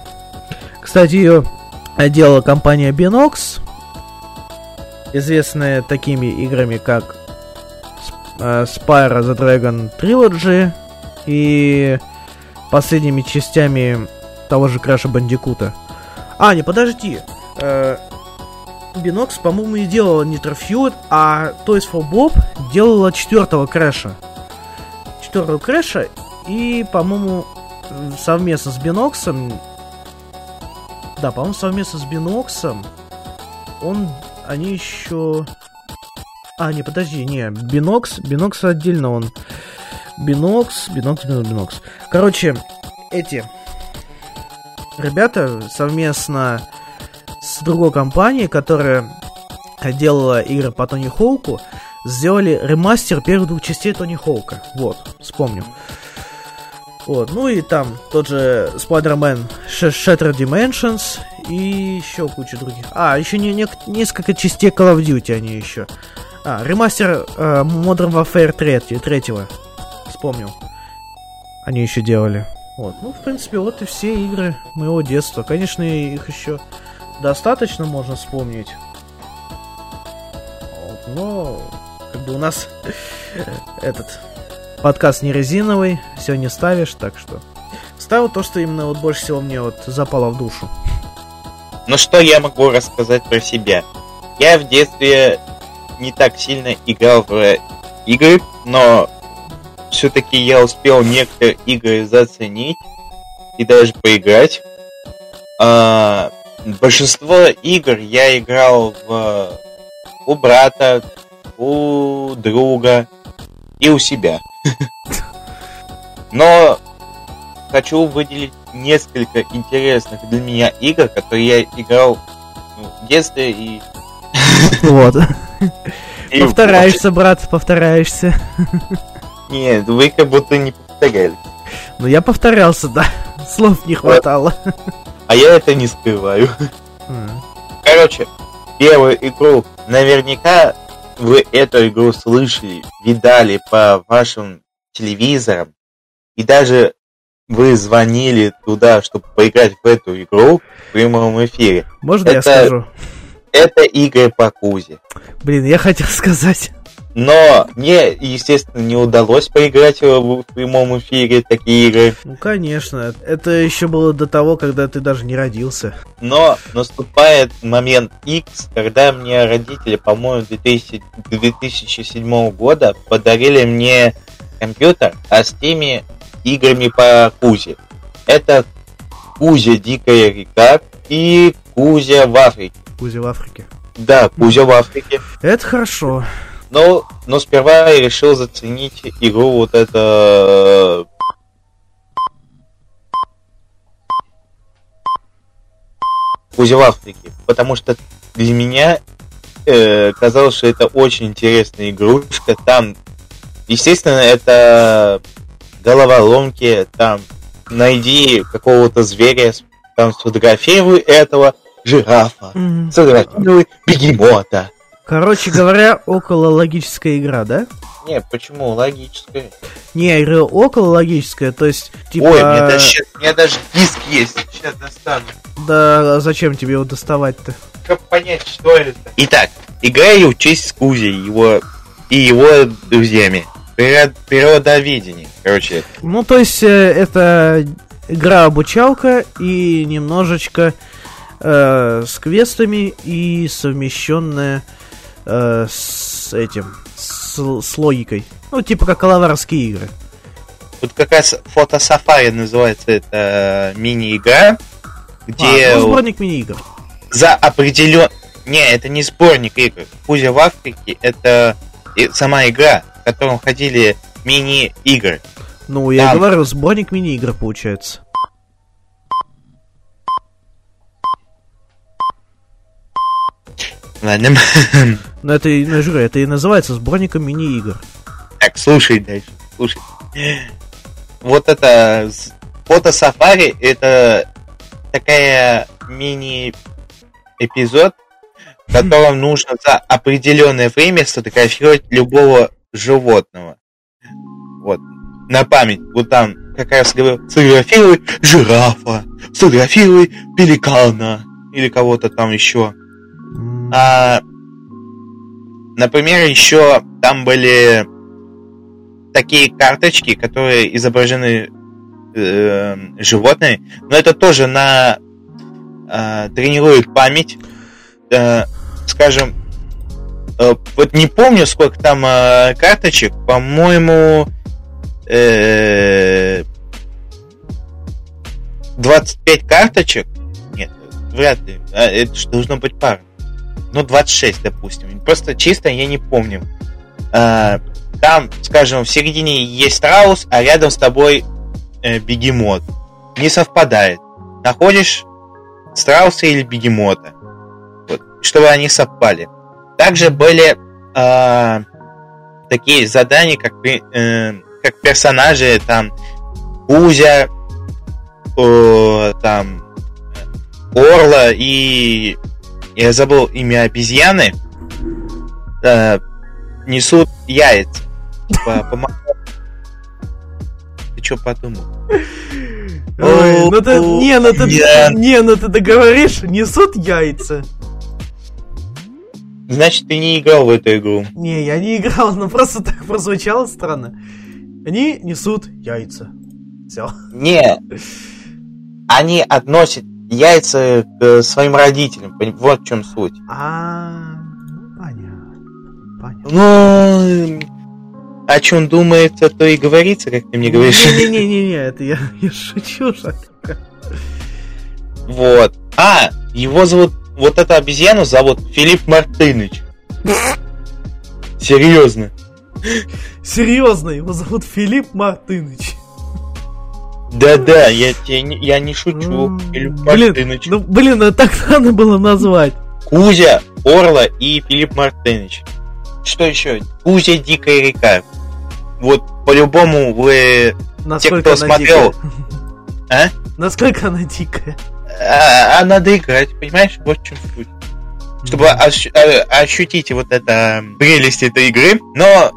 [SPEAKER 1] Кстати, ее делала компания Binox, известная такими играми, как э, Spyro the Dragon Trilogy и последними частями того же Краша Бандикута. А, не, подожди. Э, Binox, по-моему, не делала Nitro Feud, а Toys for Bob делала четвертого Крэша четвертого Крэша и, по-моему, совместно с Beenox ом, да, по-моему, совместно с Beenox ом, он, они еще... А, не, подожди, не, Beenox, Beenox отдельно он. Beenox, Beenox, Beenox, Beenox. Короче, эти ребята совместно с другой компанией, которая делала игры по Тони Хоуку, сделали ремастер первых двух частей Тони Хоука. Вот, вспомнил. Вот, ну и там тот же Spider-Man Shattered Dimensions и еще куча других. А, еще не, не, несколько частей Call of Duty они еще. А, ремастер э, Modern Warfare 3, третьего. Вспомнил. Они еще делали. Вот, ну, в принципе, вот и все игры моего детства. Конечно, их еще достаточно можно вспомнить. Но как бы у нас этот подкаст не резиновый, все не ставишь, так что ставил то, что именно вот больше всего мне вот запало в душу.
[SPEAKER 2] Ну что я могу рассказать про себя? Я в детстве не так сильно играл в игры, но все-таки я успел некоторые игры заценить и даже поиграть. А, большинство игр я играл в у брата, у друга и у себя. Но хочу выделить несколько интересных для меня игр, которые я играл ну, в детстве и...
[SPEAKER 1] Вот. Повторяешься, брат, повторяешься.
[SPEAKER 2] Нет, вы как будто не повторяли.
[SPEAKER 1] Ну я повторялся, да. Слов не хватало.
[SPEAKER 2] А я это не скрываю. Короче, первую игру наверняка вы эту игру слышали, видали по вашим телевизорам, и даже вы звонили туда, чтобы поиграть в эту игру в прямом эфире.
[SPEAKER 1] Можно это, я скажу?
[SPEAKER 2] Это игры по Кузе.
[SPEAKER 1] Блин, я хотел сказать.
[SPEAKER 2] Но мне, естественно, не удалось поиграть в прямом эфире такие игры.
[SPEAKER 1] Ну, конечно. Это еще было до того, когда ты даже не родился.
[SPEAKER 2] Но наступает момент X, когда мне родители, по-моему, 2000, 2007 года подарили мне компьютер, а с теми играми по Кузе. Это Кузя Дикая река и Кузя в Африке.
[SPEAKER 1] Кузя в Африке.
[SPEAKER 2] Да, Кузя в Африке.
[SPEAKER 1] Это хорошо.
[SPEAKER 2] Но, но сперва я решил заценить игру вот это... Кузя в Африке, потому что для меня э, казалось, что это очень интересная игрушка. Там, естественно, это головоломки, там найди какого-то зверя, там сфотографируй этого жирафа,
[SPEAKER 1] Мгм.
[SPEAKER 2] сфотографируй бегемота.
[SPEAKER 1] Короче говоря, около логическая игра, да?
[SPEAKER 2] Не, почему? Логическое.
[SPEAKER 1] Не, я говорю, около логическая, то есть, типа...
[SPEAKER 2] Ой, мне даже, щас- у меня даже диск есть. Сейчас достану.
[SPEAKER 1] Да, а зачем тебе его доставать-то?
[SPEAKER 2] Как понять, что это? Итак, играю в честь с Кузей его, и его друзьями. Природ- Природоведение. Короче,
[SPEAKER 1] Ну, то есть, э, это игра-обучалка и немножечко э, с квестами и совмещенная э, с этим, с, с логикой. Ну, типа как коловарские игры.
[SPEAKER 2] вот как раз фотосафари называется это мини-игра, где
[SPEAKER 1] А, ну, сборник мини-игр.
[SPEAKER 2] за определен... Не, это не сборник игр. Кузя в Африке это сама игра, в котором ходили мини-игры.
[SPEAKER 1] Ну, я
[SPEAKER 2] Там.
[SPEAKER 1] говорю, сборник мини-игр получается.
[SPEAKER 2] Ладно.
[SPEAKER 1] Но это, и- ну, я же говорю, это и называется сборником мини-игр.
[SPEAKER 2] Так, слушай дальше, слушай. Вот это фото-сафари, это такая мини-эпизод, в котором нужно за определенное время сфотографировать любого животного. Вот. На память. Вот там как раз говорю, сфотографируй жирафа, сфотографируй пеликана или кого-то там еще. А, например, еще там были такие карточки, которые изображены э, животные, но это тоже на э, тренирует память. Э, скажем, э, вот не помню, сколько там э, карточек, по-моему, э, 25 карточек. Нет, вряд ли. А, Это же должно быть пара ну, 26, допустим. Просто чисто я не помню. А, там, скажем, в середине есть страус, а рядом с тобой э, бегемот. Не совпадает. Находишь страуса или бегемота. Вот, чтобы они совпали. Также были а, такие задания, как, э, как персонажи, там, Кузя, о, там, Орла и я забыл имя обезьяны, э, несут яйца. Ты что подумал?
[SPEAKER 1] Ой, ну ты, не, ну ты, не, ну ты договоришь, несут яйца.
[SPEAKER 2] Значит, ты не играл в эту игру.
[SPEAKER 1] Не, я не играл, но просто так прозвучало странно. Они несут яйца. Все.
[SPEAKER 2] Не. Они относят яйца к своим родителям. Вот в чем суть.
[SPEAKER 1] А, понятно. Понятно.
[SPEAKER 2] Ну, о чем думается, то и говорится, как ты мне говоришь.
[SPEAKER 1] Не-не-не-не, это я, я шучу, Жак.
[SPEAKER 2] Вот. А, его зовут... Вот эту обезьяну зовут Филипп Мартыныч. Серьезно.
[SPEAKER 1] Серьезно, его зовут Филипп Мартыныч.
[SPEAKER 2] Да-да, я, тебе не, я не шучу. Филипп
[SPEAKER 1] Блин,
[SPEAKER 2] Мартыныч.
[SPEAKER 1] ну блин, ну так надо было назвать.
[SPEAKER 2] Кузя, Орла и Филипп Мартыныч. Что еще? Кузя Дикая река. Вот по-любому вы...
[SPEAKER 1] Насколько
[SPEAKER 2] кто
[SPEAKER 1] она
[SPEAKER 2] смотрел-
[SPEAKER 1] дикая.
[SPEAKER 2] А?
[SPEAKER 1] Насколько она дикая.
[SPEAKER 2] А, а надо играть, понимаешь? Вот в чем суть. Чтобы ощ- э, ощутить вот это прелесть этой игры. Но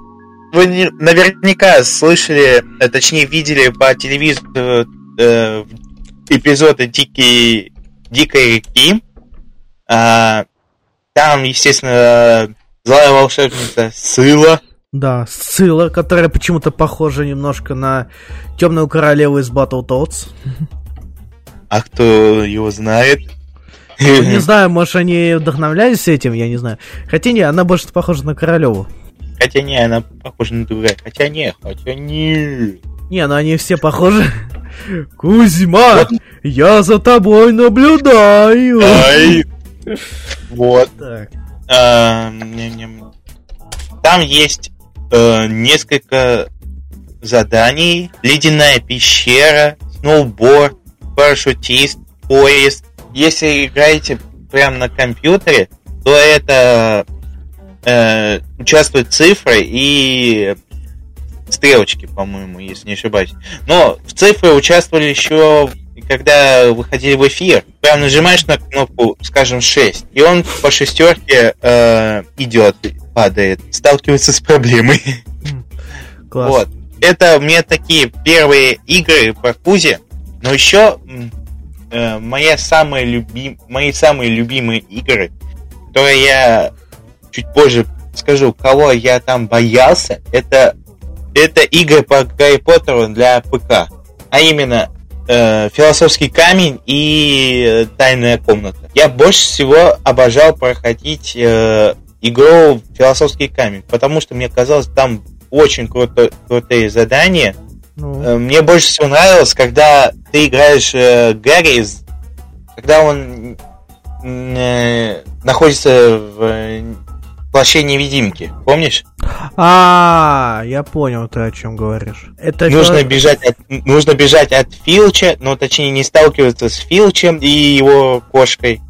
[SPEAKER 2] вы не- наверняка слышали, э, точнее видели по телевизору э, эпизоды Дикие, Дикой реки. А, там, естественно, злая волшебница Сыла.
[SPEAKER 1] Да, Сцилла, которая почему-то похожа немножко на темную королеву из Battletoads.
[SPEAKER 2] А кто его знает?
[SPEAKER 1] Ну, Не знаю, может, они вдохновлялись этим, я не знаю. Хотя не, она больше похожа на королеву.
[SPEAKER 2] Хотя не, она похожа на дура. Хотя не, хотя не.
[SPEAKER 1] Не, ну они все похожи. Кузьма,
[SPEAKER 2] Вот.
[SPEAKER 1] я за тобой наблюдаю.
[SPEAKER 2] Ай. Вот.
[SPEAKER 1] Так.
[SPEAKER 2] А, ням-ням. Там есть э, несколько заданий. Ледяная пещера, сноуборд, парашютист, поезд, если играете прямо на компьютере, то это э, участвуют цифры и стрелочки, по-моему, если не ошибаюсь. Но в цифры участвовали еще, когда выходили в эфир. Прям нажимаешь на кнопку, скажем, 6, и он по шестерке э, идет, падает, сталкивается с проблемой.
[SPEAKER 1] Класс.
[SPEAKER 2] Вот. Это мне такие первые игры по Кузе, но еще э, моя самая любим... мои самые любимые игры, которые я чуть позже скажу, кого я там боялся, это, это игры по Гарри Поттеру для ПК. А именно э, Философский камень и э, Тайная комната. Я больше всего обожал проходить э, игру Философский камень, потому что мне казалось, там очень круто, крутые задания.
[SPEAKER 1] Ну,
[SPEAKER 2] Э, Мне больше всего нравилось, когда ты играешь э, Гарри, когда он э, находится в плаще невидимки. Помнишь?
[SPEAKER 1] А, я понял, ты о чем говоришь. Это
[SPEAKER 2] Нужно
[SPEAKER 1] фило-
[SPEAKER 2] бежать, от, нужно бежать от Филча, но точнее не сталкиваться с Филчем и его кошкой.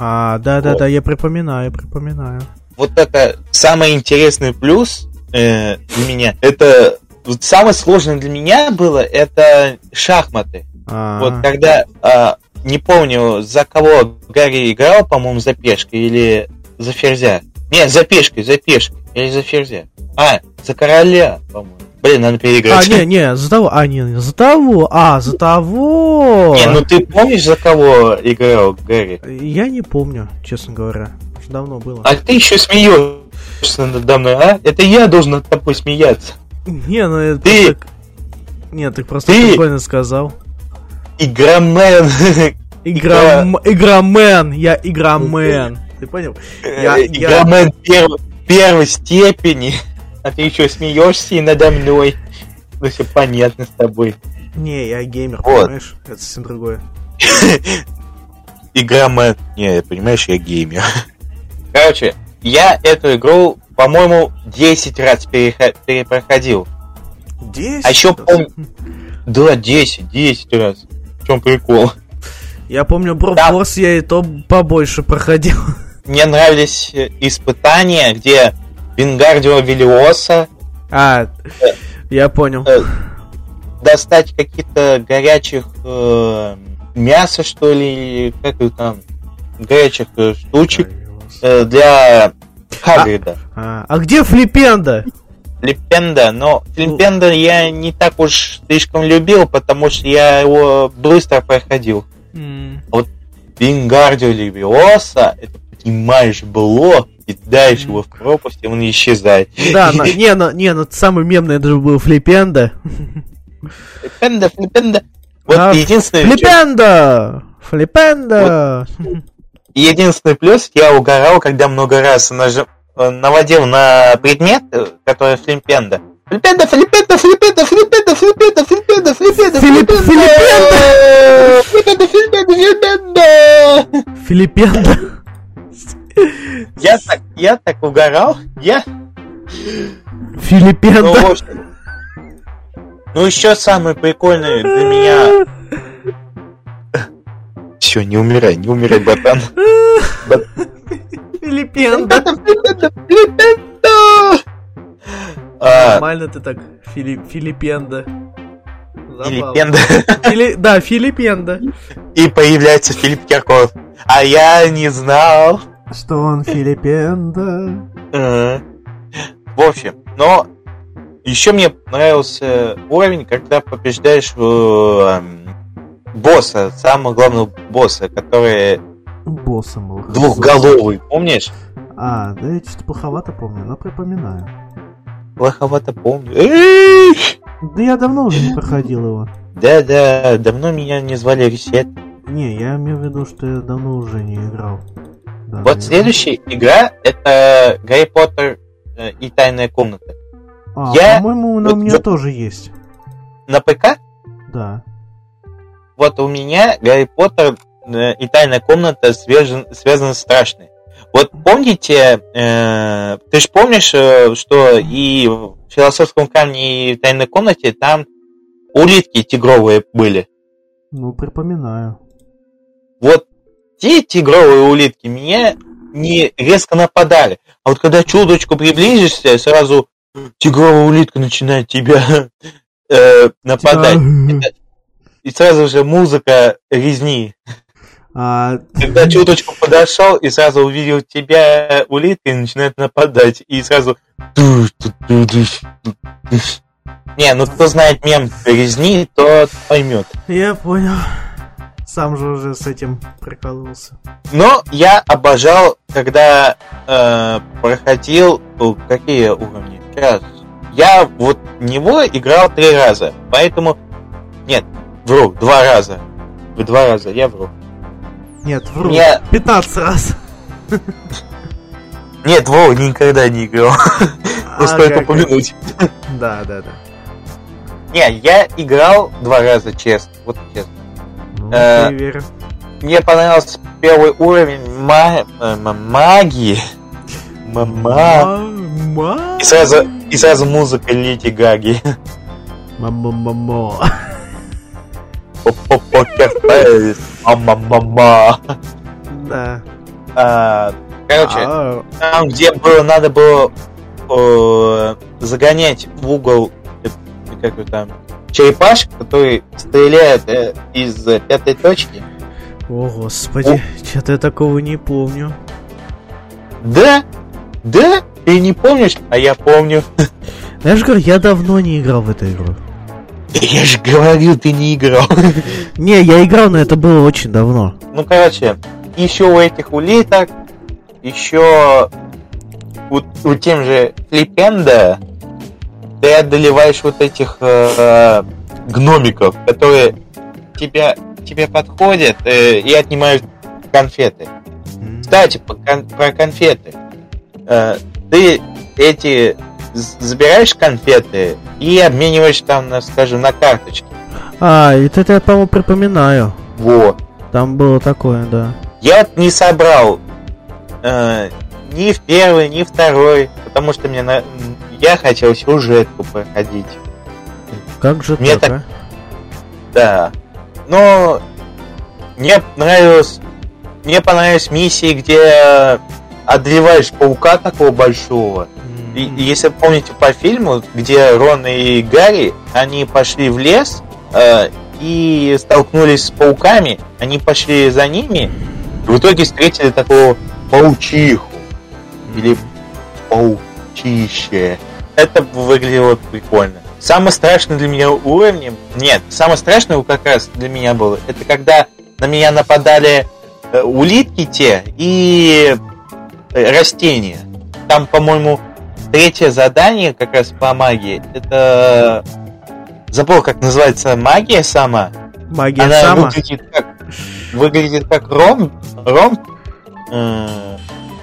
[SPEAKER 1] А, да, да, да, я припоминаю, припоминаю.
[SPEAKER 2] Вот это самый интересный плюс э, для меня. Это вот самое сложное для меня было это шахматы.
[SPEAKER 1] А,
[SPEAKER 2] Вот когда а, не помню, за кого Гарри играл, по-моему, за пешкой или за ферзя. Не, за пешкой, за пешкой. Или за ферзя. А, за короля, по-моему. Блин, надо
[SPEAKER 1] А,
[SPEAKER 2] переиграть.
[SPEAKER 1] не, не, за того, а, не, за того, а, за того.
[SPEAKER 2] Не, ну ты помнишь, за кого играл Гарри?
[SPEAKER 1] Я не помню, честно говоря. Давно было.
[SPEAKER 2] А ты еще смеешься надо мной, а? Это я должен над тобой смеяться.
[SPEAKER 1] Не, ну это
[SPEAKER 2] Ты-
[SPEAKER 1] просто... Нет, ты просто
[SPEAKER 2] Ты-
[SPEAKER 1] прикольно сказал.
[SPEAKER 2] Игромен.
[SPEAKER 1] Игра... Игромен, я игромен. Ты понял? Я- я-
[SPEAKER 2] Игромен перв- первой степени. А ты еще смеешься и надо мной. Ну все понятно с тобой.
[SPEAKER 1] Не, я геймер,
[SPEAKER 2] Вот.
[SPEAKER 1] понимаешь? Это совсем другое.
[SPEAKER 2] Игромен. Не, понимаешь, я геймер. Короче, я эту игру, по-моему, 10 раз перепроходил.
[SPEAKER 1] Десять?
[SPEAKER 2] А еще помню... Да, 10, 10 раз. В чем прикол?
[SPEAKER 1] Я помню,
[SPEAKER 2] Да.
[SPEAKER 1] Wars я и то побольше проходил.
[SPEAKER 2] Мне нравились э, испытания, где Вингардио Велиоса
[SPEAKER 1] А, я понял.
[SPEAKER 2] Э, достать какие-то горячих э, мяса, что ли, или как их там, горячих э, штучек э, для Хагрида.
[SPEAKER 1] А, а где Флипенда?
[SPEAKER 2] Флипенда, но Флипенда я не так уж слишком любил, потому что я его быстро проходил.
[SPEAKER 1] М,
[SPEAKER 2] Вингардио Левиоса, это понимаешь, было, кидаешь его в пропасть, и он исчезает.
[SPEAKER 1] Да, на- не, ну, не, ну самый мемный это же был Флипенда.
[SPEAKER 2] Флипенда, Флипенда. Вот
[SPEAKER 1] А,
[SPEAKER 2] единственное,
[SPEAKER 1] Флипенда! Флипенда!
[SPEAKER 2] единственный плюс, я угорал, когда много раз нажим, э, наводил на предмет, э, который Флипенда. Флипенда, Флипенда, Флипенда, Флипенда, Флипенда, Флипенда, Флипенда,
[SPEAKER 1] Филип-
[SPEAKER 2] Флипенда, Флипенда, Флипенда, Флипенда. Я так, я так угорал, я, ну,
[SPEAKER 1] Филипенда!
[SPEAKER 2] в общем, ну, еще самый прикольный для меня... Все, не умирай, не умирай, братан.
[SPEAKER 1] Филипенда!
[SPEAKER 2] Флипенда, Флипенда. А,
[SPEAKER 1] Нормально ты так, Фили- Филипенда. Фили- Да, Филипенда.
[SPEAKER 2] И появляется Филипп Киркоров. А я не знал.
[SPEAKER 1] Что он Филипенда?
[SPEAKER 2] Э. В общем, но еще мне нравился уровень, когда побеждаешь э, эм, босса, самого главного босса, который
[SPEAKER 1] Боссом был.
[SPEAKER 2] двухголовый, помнишь?
[SPEAKER 1] А, да я что-то плоховато помню, но припоминаю.
[SPEAKER 2] Плоховато помню.
[SPEAKER 1] Да я давно уже не проходил его.
[SPEAKER 2] Да-да, давно меня не звали Ресет.
[SPEAKER 1] Не, я имею в виду, что я давно уже не играл. Да,
[SPEAKER 2] Вот
[SPEAKER 1] я-
[SPEAKER 2] следующая игра это Гарри Поттер э, и Тайная комната.
[SPEAKER 1] А,
[SPEAKER 2] я-
[SPEAKER 1] по-моему, на
[SPEAKER 2] вот
[SPEAKER 1] у меня
[SPEAKER 2] я-
[SPEAKER 1] тоже есть.
[SPEAKER 2] На ПК
[SPEAKER 1] Да.
[SPEAKER 2] Вот у меня Гарри Поттер э, и Тайная комната связан, связаны страшно. Вот помните, э, ты же помнишь, э, что и в философском камне, и в Тайной комнате там улитки тигровые были.
[SPEAKER 1] Ну, припоминаю.
[SPEAKER 2] Вот те тигровые улитки меня не резко нападали. А вот когда чуточку приблизишься, сразу тигровая улитка начинает тебя э, нападать. И сразу же музыка резни. А... Когда чуточку подошел и сразу увидел тебя улитка и начинает нападать. И сразу... Не, ну кто знает мем резни, тот поймет.
[SPEAKER 1] Я понял. Сам же уже с этим прикололся.
[SPEAKER 2] Но я обожал, когда э, проходил... Какие уровни? Сейчас. Я вот него играл три раза. Поэтому... Нет, вру, два раза. В два раза, я вру.
[SPEAKER 1] Нет, вру. Мне... 15 раз.
[SPEAKER 2] Нет, Вова никогда не играл. А, Стоит упомянуть.
[SPEAKER 1] Да, да, да.
[SPEAKER 2] Не, я играл два раза, честно. Вот честно. Ну, э, верю. Мне понравился первый уровень э, магии. Мама. И сразу, и сразу музыка Леди Гаги.
[SPEAKER 1] Мама-мама.
[SPEAKER 2] Покерфейс. Мама-мама.
[SPEAKER 1] Да.
[SPEAKER 2] А, короче, а. там, где было, надо было загонять в угол как там, черепашек, который стреляет э, из э, пятой точки.
[SPEAKER 1] О, господи, что-то я такого не помню.
[SPEAKER 2] Да? Да? Ты не помнишь? А я помню.
[SPEAKER 1] Говорю, я давно не играл в эту игру.
[SPEAKER 2] Я же говорил, ты не играл.
[SPEAKER 1] Не, я играл, но это было очень давно.
[SPEAKER 2] Ну, короче, еще у этих улиток, еще у, у тем же Флипенда ты одолеваешь вот этих э, гномиков, которые тебя, тебе подходят э, и отнимают конфеты. Mm-hmm. Кстати, по, кон, про конфеты. Э, ты эти забираешь конфеты и обмениваешь там, на, скажем, на карточки.
[SPEAKER 1] А, это я, по-моему, припоминаю.
[SPEAKER 2] Вот.
[SPEAKER 1] Там было такое, да.
[SPEAKER 2] Я не собрал э, ни в первый, ни второй, потому что мне на, я хотел сюжетку проходить.
[SPEAKER 1] Как же мне так? так... А?
[SPEAKER 2] Да. Но мне нравилось... Мне понравились миссии, где одолеваешь паука такого большого. И, если помните по фильму, где Рон и Гарри, они пошли в лес э, и столкнулись с пауками, они пошли за ними, и в итоге встретили такого паучиху. Или паучище это выглядело прикольно. Самый страшный для меня уровень... Нет, самое страшное как раз для меня было, это когда на меня нападали э, улитки те и э, растения. Там, по-моему, третье задание как раз по магии. Это... Забыл, как называется магия сама.
[SPEAKER 1] Магия Она сама?
[SPEAKER 2] выглядит как... Выглядит как ром... Ром...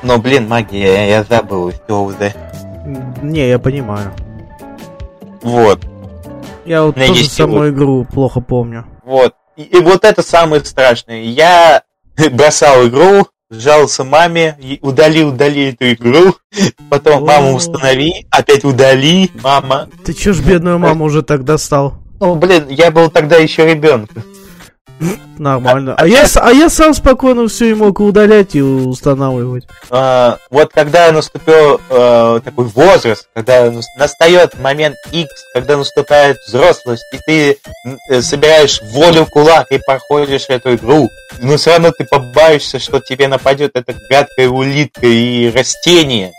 [SPEAKER 2] Но, блин, магия, я забыл, все уже.
[SPEAKER 1] Не, я понимаю.
[SPEAKER 2] Вот.
[SPEAKER 1] Я вот тоже саму вот. игру плохо помню.
[SPEAKER 2] Вот. И, и вот это самое страшное. Я бросал игру, жаловался маме, удали, удали эту игру, потом О-о-о. маму установи, опять удали, мама.
[SPEAKER 1] Ты чё ж бедную маму уже так достал?
[SPEAKER 2] Ну, блин, я был тогда еще ребенком.
[SPEAKER 1] Нормально. А, а, я, а я сам спокойно все и мог удалять и устанавливать.
[SPEAKER 2] А, вот когда наступил а, такой возраст, когда настает момент X, когда наступает взрослость, и ты э, собираешь волю в кулак и проходишь эту игру, но все равно ты побаешься, что тебе нападет эта гадкая улитка и растение.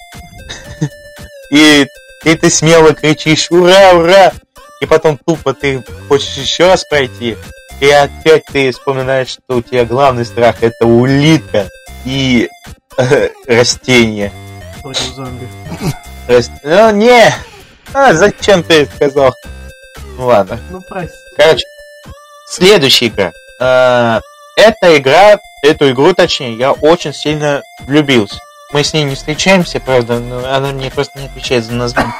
[SPEAKER 2] И, и ты смело кричишь «Ура, ура!» И потом тупо ты хочешь еще раз пройти, и опять ты вспоминаешь, что у тебя главный страх это улитка и э, растение.
[SPEAKER 1] Против зомби.
[SPEAKER 2] Раст... Ну не! А, зачем ты сказал? Ну ладно.
[SPEAKER 1] Ну прости.
[SPEAKER 2] Короче, следующая игра. А, эта игра, эту игру точнее, я очень сильно влюбился. Мы с ней не встречаемся, правда, но она мне просто не отвечает за название.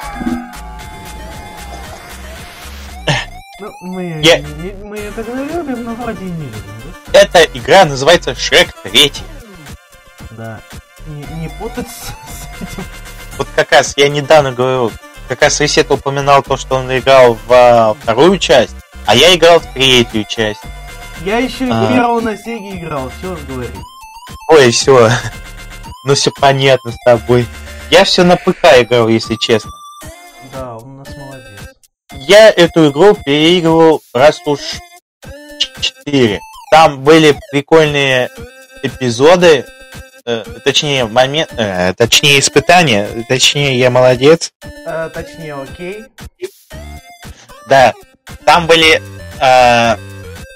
[SPEAKER 1] Ну, мы, Я... не, мы это любим, но вроде не любим,
[SPEAKER 2] да? Эта игра называется Шрек 3.
[SPEAKER 1] Да. Не, не путать с, с этим.
[SPEAKER 2] Вот как раз я недавно говорил, как раз Ресет упоминал то, что он играл в а, вторую часть, а я играл в третью часть.
[SPEAKER 1] Я еще а... первого на Сеге играл, все говори.
[SPEAKER 2] Ой, все. Ну все понятно с тобой. Я все на ПК играл, если честно.
[SPEAKER 1] Да, он нас молодец.
[SPEAKER 2] Я эту игру переигрывал раз уж 4. Там были прикольные эпизоды, э, точнее, момент, э, точнее, испытания, точнее, я молодец.
[SPEAKER 1] Э, точнее, окей.
[SPEAKER 2] Да, там были э,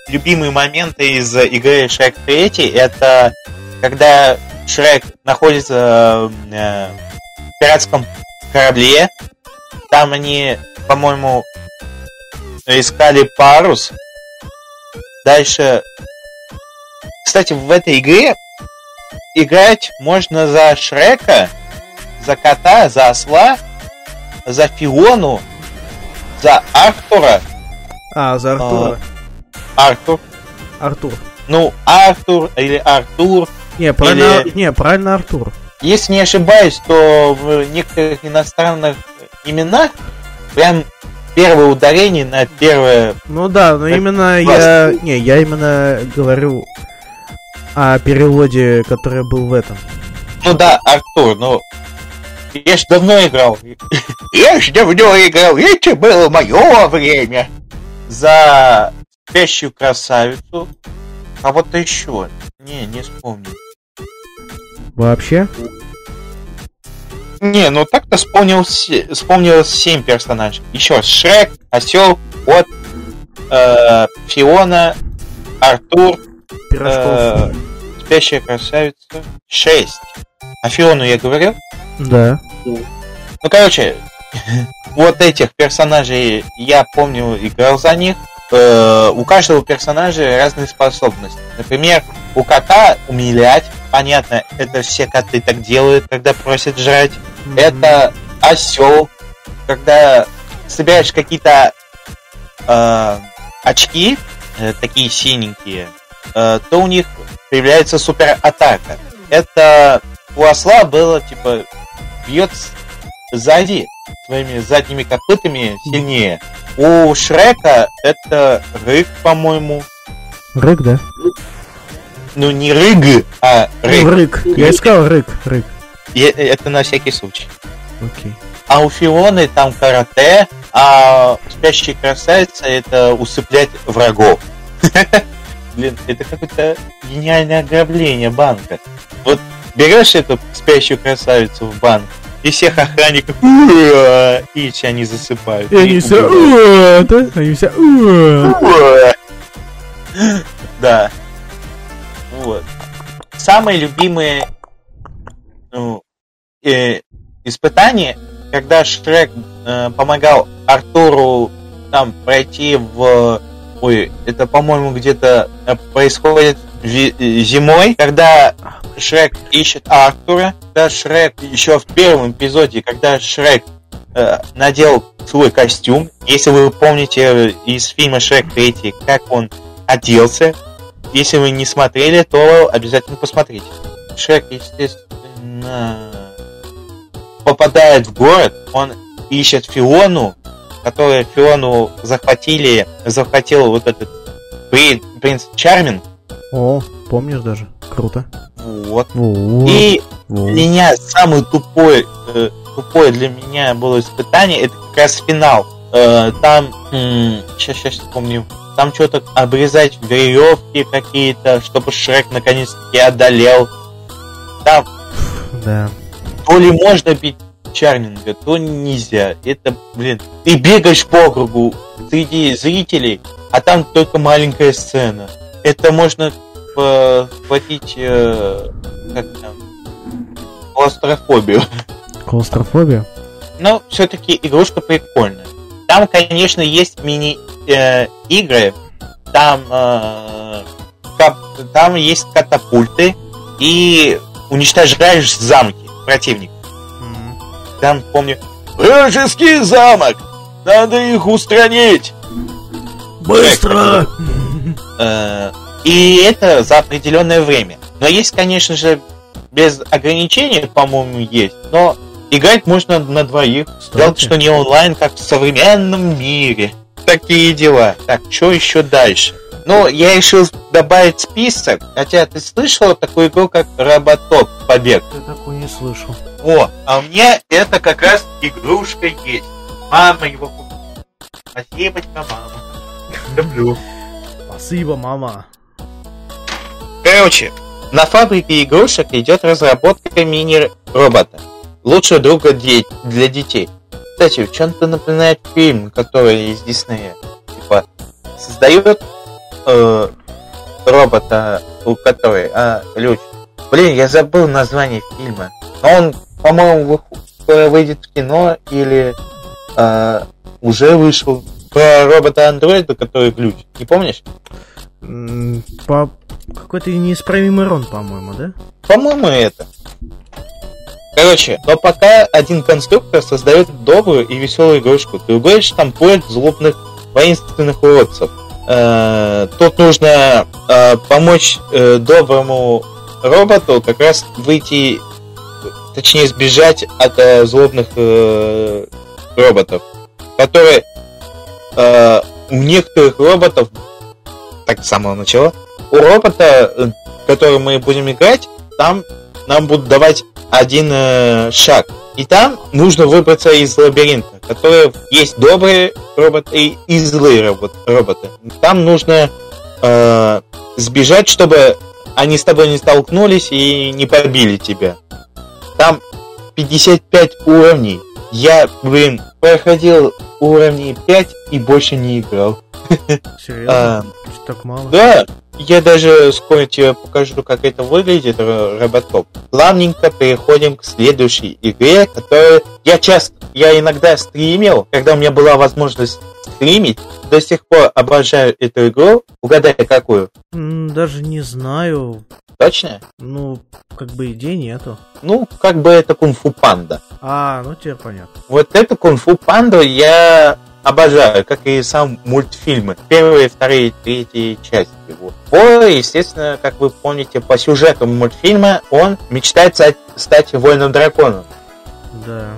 [SPEAKER 2] любимые моменты из игры Shrek 3. Это когда Шрек находится э, в пиратском корабле. Там они, по-моему, искали парус. Дальше... Кстати, в этой игре играть можно за Шрека, за кота, за осла, за Фиону, за Артура.
[SPEAKER 1] А, за Артура.
[SPEAKER 2] Артур.
[SPEAKER 1] Артур.
[SPEAKER 2] Ну, Артур или Артур.
[SPEAKER 1] Не, правильно,
[SPEAKER 2] Или-
[SPEAKER 1] не, правильно Артур.
[SPEAKER 2] Если не ошибаюсь, то в некоторых иностранных именах прям первое ударение на первое...
[SPEAKER 1] Ну да, но именно я...
[SPEAKER 2] классно.
[SPEAKER 1] Не, я именно говорю о переводе, который был в этом.
[SPEAKER 2] Ну да, Артур, ну... Я ж давно играл. Я ж давно играл, это было мое время. За спящую красавицу. А вот еще. Не, не вспомню.
[SPEAKER 1] Вообще?
[SPEAKER 2] Не, ну так-то вспомнил, вспомнил 7 персонажей. Еще Шрек, Осел, Кот, э, Фиона, Артур,
[SPEAKER 1] Пирожков.
[SPEAKER 2] э, Спящая красавица. 6. А Фиону я говорил?
[SPEAKER 1] Да.
[SPEAKER 2] Ну, короче, вот этих персонажей я помню, играл за них. Э, у каждого персонажа разные способности. Например, у кота умилять. Понятно, это все коты так делают, когда просят жрать. Это осел, когда собираешь какие-то э, очки, э, такие синенькие, э, то у них появляется супер атака. Это у осла было типа бьет сзади своими задними копытами сильнее. У Шрека это рык, по-моему.
[SPEAKER 1] Рык, да?
[SPEAKER 2] Ну не рыг, а рык.
[SPEAKER 1] Ну, рык. Я и сказал рык, рык.
[SPEAKER 2] И это на всякий случай.
[SPEAKER 1] Окей.
[SPEAKER 2] А у Фионы там карате, а спящая красавица это усыплять врагов. Блин, это какое-то гениальное ограбление банка. Вот берешь эту спящую красавицу в банк, и всех охранников и все они засыпают.
[SPEAKER 1] И они все... да? Они все...
[SPEAKER 2] Да. Вот. Самые любимые ну, э, испытания, когда Шрек э, помогал Артуру там пройти в... Ой, это, по-моему, где-то э, происходит э, зимой, когда Шрек ищет Артура, когда Шрек еще в первом эпизоде, когда Шрек э, надел свой костюм, если вы помните э, из фильма Шрек 3, как он оделся, если вы не смотрели, то обязательно посмотрите. Шрек, естественно, попадает в город, он ищет Фиону, которая Фиону захватили, захватил вот этот при- принц Чармин.
[SPEAKER 1] О, помнишь даже? Круто.
[SPEAKER 2] Вот.
[SPEAKER 1] Вот.
[SPEAKER 2] И для меня самый тупой, э, тупое для меня было испытание, это как раз финал. Э, там, сейчас, сейчас вспомню, там что-то обрезать веревки какие-то, чтобы Шрек наконец-таки одолел. Там
[SPEAKER 1] Да.
[SPEAKER 2] то ли можно бить Чарминга, то нельзя. Это, блин, ты бегаешь по кругу среди зрителей, а там только маленькая сцена. Это можно э, схватить, э, как там, клаустрофобию.
[SPEAKER 1] Клаустрофобия?
[SPEAKER 2] Но все-таки игрушка прикольная. Там, конечно, есть мини-игры. там, э, там есть катапульты. И уничтожаешь замки противника. Там, помню, вражеский замок! Надо их устранить!
[SPEAKER 1] Быстро!
[SPEAKER 2] Э, И это за определенное время. Но есть, конечно же, без ограничений, по-моему, есть. Но играть можно на двоих. Жалко, что не онлайн, как в современном мире. Такие дела. Так, что еще дальше? Ну, я решил добавить список, хотя ты слышал такую игру, как Роботок Побег?
[SPEAKER 1] Я такой не слышал.
[SPEAKER 2] О, а у меня это как раз игрушка есть. Мама его купила. Спасибо тебе, мама. Люблю.
[SPEAKER 1] Спасибо, мама.
[SPEAKER 2] Короче, на фабрике игрушек идет разработка мини-робота. Лучшего друга де- для детей. Кстати, в чем-то напоминает фильм, который из Диснея. Типа, создает э, робота, у который, а, ключ. Блин, я забыл название фильма. Но он, по-моему, вы- выйдет в кино или э, уже вышел про робота-андроида, который ключ. Не помнишь?
[SPEAKER 1] По... Какой-то неисправимый рон, по-моему, да?
[SPEAKER 2] По-моему, это. Короче, но пока один конструктор создает добрую и веселую игрушку, другой штампует злобных воинственных уродцев. Э, Тут нужно э, помочь э, доброму роботу как раз выйти, точнее сбежать от э, злобных э, роботов, которые э, у некоторых роботов, так с самого начала, у робота, э, который мы будем играть, там нам будут давать один э, шаг. И там нужно выбраться из лабиринта, который есть добрые роботы и злые робот, роботы. Там нужно э, сбежать, чтобы они с тобой не столкнулись и не побили тебя. Там 55 уровней. Я, блин, проходил уровни 5 и больше не играл.
[SPEAKER 1] Серьезно?
[SPEAKER 2] А,
[SPEAKER 1] Так мало?
[SPEAKER 2] да, я даже скоро тебе покажу, как это выглядит, ро- роботоп. Плавненько переходим к следующей игре, которую я часто, я иногда стримил, когда у меня была возможность стримить. До сих пор обожаю эту игру. Угадай, какую?
[SPEAKER 1] Даже не знаю.
[SPEAKER 2] Точно?
[SPEAKER 1] Ну, как бы идей нету.
[SPEAKER 2] Ну, как бы это кунг-фу панда.
[SPEAKER 1] А, ну теперь понятно.
[SPEAKER 2] Вот эту кунг-фу панду я обожаю, как и сам мультфильмы. Первые, вторые, третьи части. Вот. По, естественно, как вы помните, по сюжету мультфильма он мечтает стать, воином драконом.
[SPEAKER 1] Да.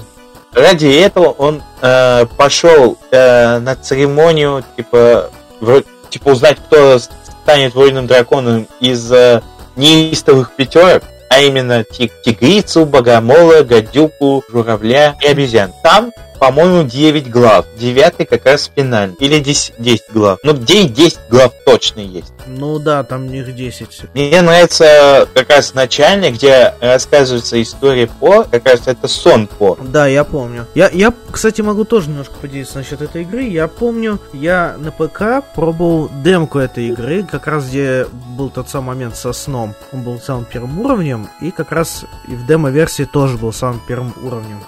[SPEAKER 2] Ради этого он э, пошел э, на церемонию, типа, вро- типа узнать, кто станет воином драконом из э, неистовых пятерок, а именно ти- тигрицу, богомола, гадюку, журавля и обезьян. Там, по-моему, 9 глав. Девятый как раз финальный. Или 10, 10 глав. Ну, 9-10 глав точно есть.
[SPEAKER 1] Ну да, там них 10.
[SPEAKER 2] Мне нравится как раз начальник, где рассказывается история по, как раз это сон по.
[SPEAKER 1] Да, я помню. Я, я, кстати, могу тоже немножко поделиться насчет этой игры. Я помню, я на ПК пробовал демку этой игры, как раз где был тот самый момент со сном. Он был самым первым уровнем, и как раз и в демо-версии тоже был самым первым уровнем.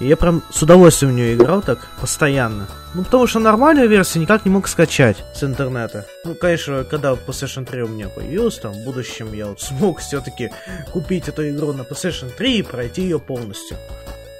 [SPEAKER 1] И я прям с удовольствием в нее играл так постоянно. Ну, потому что нормальную версию никак не мог скачать с интернета. Ну, конечно, когда PlayStation 3 у меня появилась, там, в будущем я вот смог все-таки купить эту игру на PlayStation 3 и пройти ее полностью.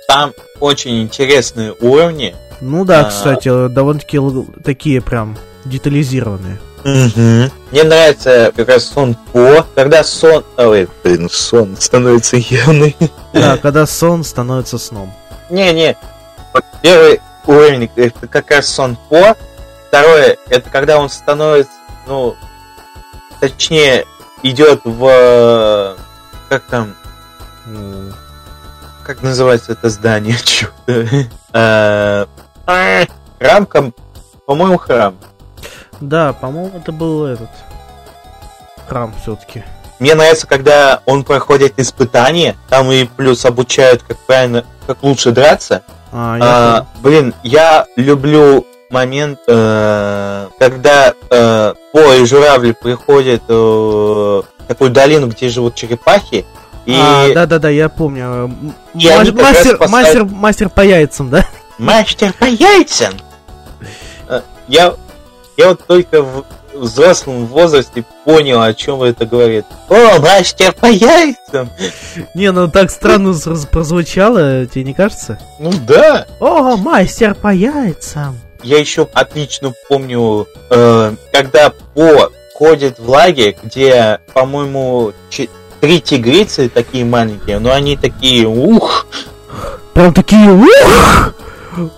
[SPEAKER 2] Там очень интересные уровни.
[SPEAKER 1] Ну да,
[SPEAKER 2] А.
[SPEAKER 1] кстати, довольно-таки такие прям детализированные.
[SPEAKER 2] Мне нравится как раз сон по, когда сон... Ой, блин, сон становится явный.
[SPEAKER 1] Да, когда сон становится сном.
[SPEAKER 2] Не-не, первый уровень это как раз сон по, второе это когда он становится, ну, точнее, идет в... Как там... Как называется это здание? Чё-то. Э, а, Храм, ком- по-моему, храм.
[SPEAKER 1] Да, по-моему, это был этот храм все-таки.
[SPEAKER 2] Мне нравится, когда он проходит испытания, там и плюс обучают, как правильно, как лучше драться.
[SPEAKER 1] А, я
[SPEAKER 2] А, блин, я люблю момент, э, когда э, По и журавли приходят э, в такую долину, где живут черепахи, и
[SPEAKER 1] А, да-да-да, я помню.
[SPEAKER 2] И они
[SPEAKER 1] ма-
[SPEAKER 2] как раз
[SPEAKER 1] мастер,
[SPEAKER 2] спасают-
[SPEAKER 1] мастер, мастер по яйцам, да?
[SPEAKER 2] мастер по яйцам. Э, Я, я вот только в взрослом возрасте понял, о чем это говорит. О, мастер по яйцам!
[SPEAKER 1] Не, ну так странно прозвучало, тебе не кажется?
[SPEAKER 2] Ну да,
[SPEAKER 1] О, мастер по яйцам.
[SPEAKER 2] Я еще отлично помню, э, когда По ходит в лагерь, где, по-моему, че- три тигрицы такие маленькие, но они такие, ух,
[SPEAKER 1] Прям такие, ух,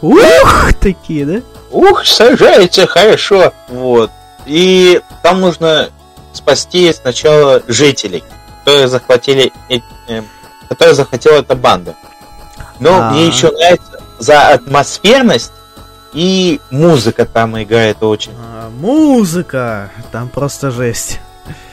[SPEAKER 1] ух, такие, да?
[SPEAKER 2] ух, сажается хорошо. Вот. И там нужно спасти сначала жителей, которые захватили, э, э, которые захватила эта банда. Но
[SPEAKER 1] А.
[SPEAKER 2] мне еще нравится за атмосферность и музыка там играет очень.
[SPEAKER 1] А, музыка! Там просто жесть.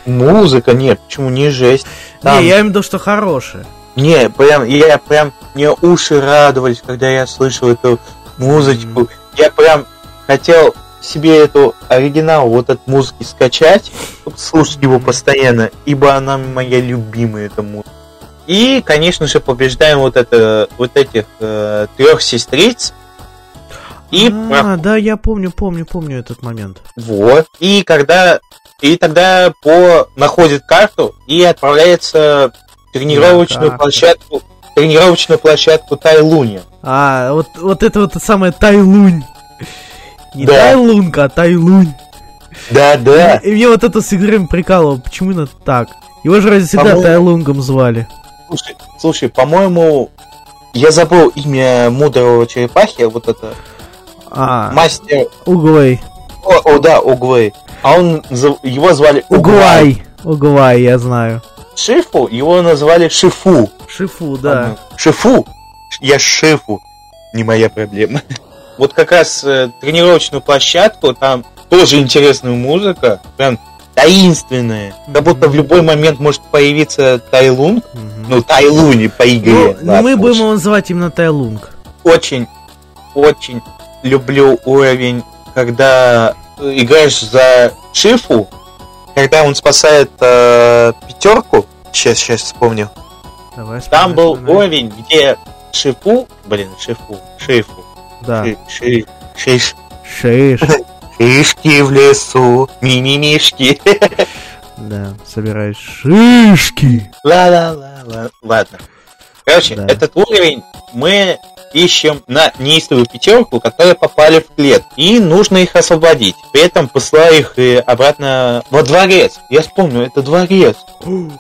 [SPEAKER 2] Музыка, нет, почему не жесть? Там-
[SPEAKER 1] Не, я имею в виду, что хорошая.
[SPEAKER 2] Не, прям, я прям, мне уши радовались, когда я слышал эту музычку. Я прям хотел себе эту оригинал вот от музыки скачать, чтобы слушать его постоянно, ибо она моя любимая эта музыка. И, конечно же, побеждаем вот это, вот этих э, трех сестриц. И
[SPEAKER 1] а, да, я помню, помню, помню этот момент.
[SPEAKER 2] Вот. И когда и тогда по находит карту и отправляется в тренировочную
[SPEAKER 1] карту.
[SPEAKER 2] площадку тренировочную площадку Тайлуни.
[SPEAKER 1] А, вот, вот это вот самое Тайлунь. Не
[SPEAKER 2] Да.
[SPEAKER 1] Тайлунка, а Тайлунь.
[SPEAKER 2] Да, да.
[SPEAKER 1] И мне вот это с играми прикалывало, почему именно так? Его же ради всегда
[SPEAKER 2] По-моему-
[SPEAKER 1] Тайлунгом звали.
[SPEAKER 2] Слушай, слушай, по-моему, я забыл имя мудрого черепахи, вот это
[SPEAKER 1] А,
[SPEAKER 2] мастер.
[SPEAKER 1] Угвей.
[SPEAKER 2] О, о, да, Угвей. А он его звали
[SPEAKER 1] Угвай. Угвай, я знаю.
[SPEAKER 2] Шифу, его назвали Шифу.
[SPEAKER 1] Шифу, да.
[SPEAKER 2] Шифу. Я Шифу. Не моя проблема. Вот как раз э, тренировочную площадку, там тоже интересная музыка, прям таинственная. Как будто в любой момент может появиться Тайлунг.
[SPEAKER 1] Мгм.
[SPEAKER 2] Ну, Тайлуни по игре.
[SPEAKER 1] Ну,
[SPEAKER 2] ладно
[SPEAKER 1] мы будем его называть именно Тайлунг.
[SPEAKER 2] очень, очень люблю уровень, когда э, играешь за Шифу, когда он спасает э, пятерку. Сейчас, сейчас вспомню.
[SPEAKER 1] Давай
[SPEAKER 2] Там был уровень, где Шифу, блин, Шифу, Шифу,
[SPEAKER 1] Да.
[SPEAKER 2] Ши- ши- шиш-
[SPEAKER 1] Шиш.
[SPEAKER 2] шишки в лесу, мимимишки.
[SPEAKER 1] Да, собираешь шишки.
[SPEAKER 2] Ла-ла-ла-ла.Ладно. Короче,
[SPEAKER 1] Да.
[SPEAKER 2] этот уровень мы ищем на неистовую пятерку, которые попали в клет. И нужно их освободить. При этом посылая их э, обратно во дворец. Я вспомню, это дворец.
[SPEAKER 1] Ну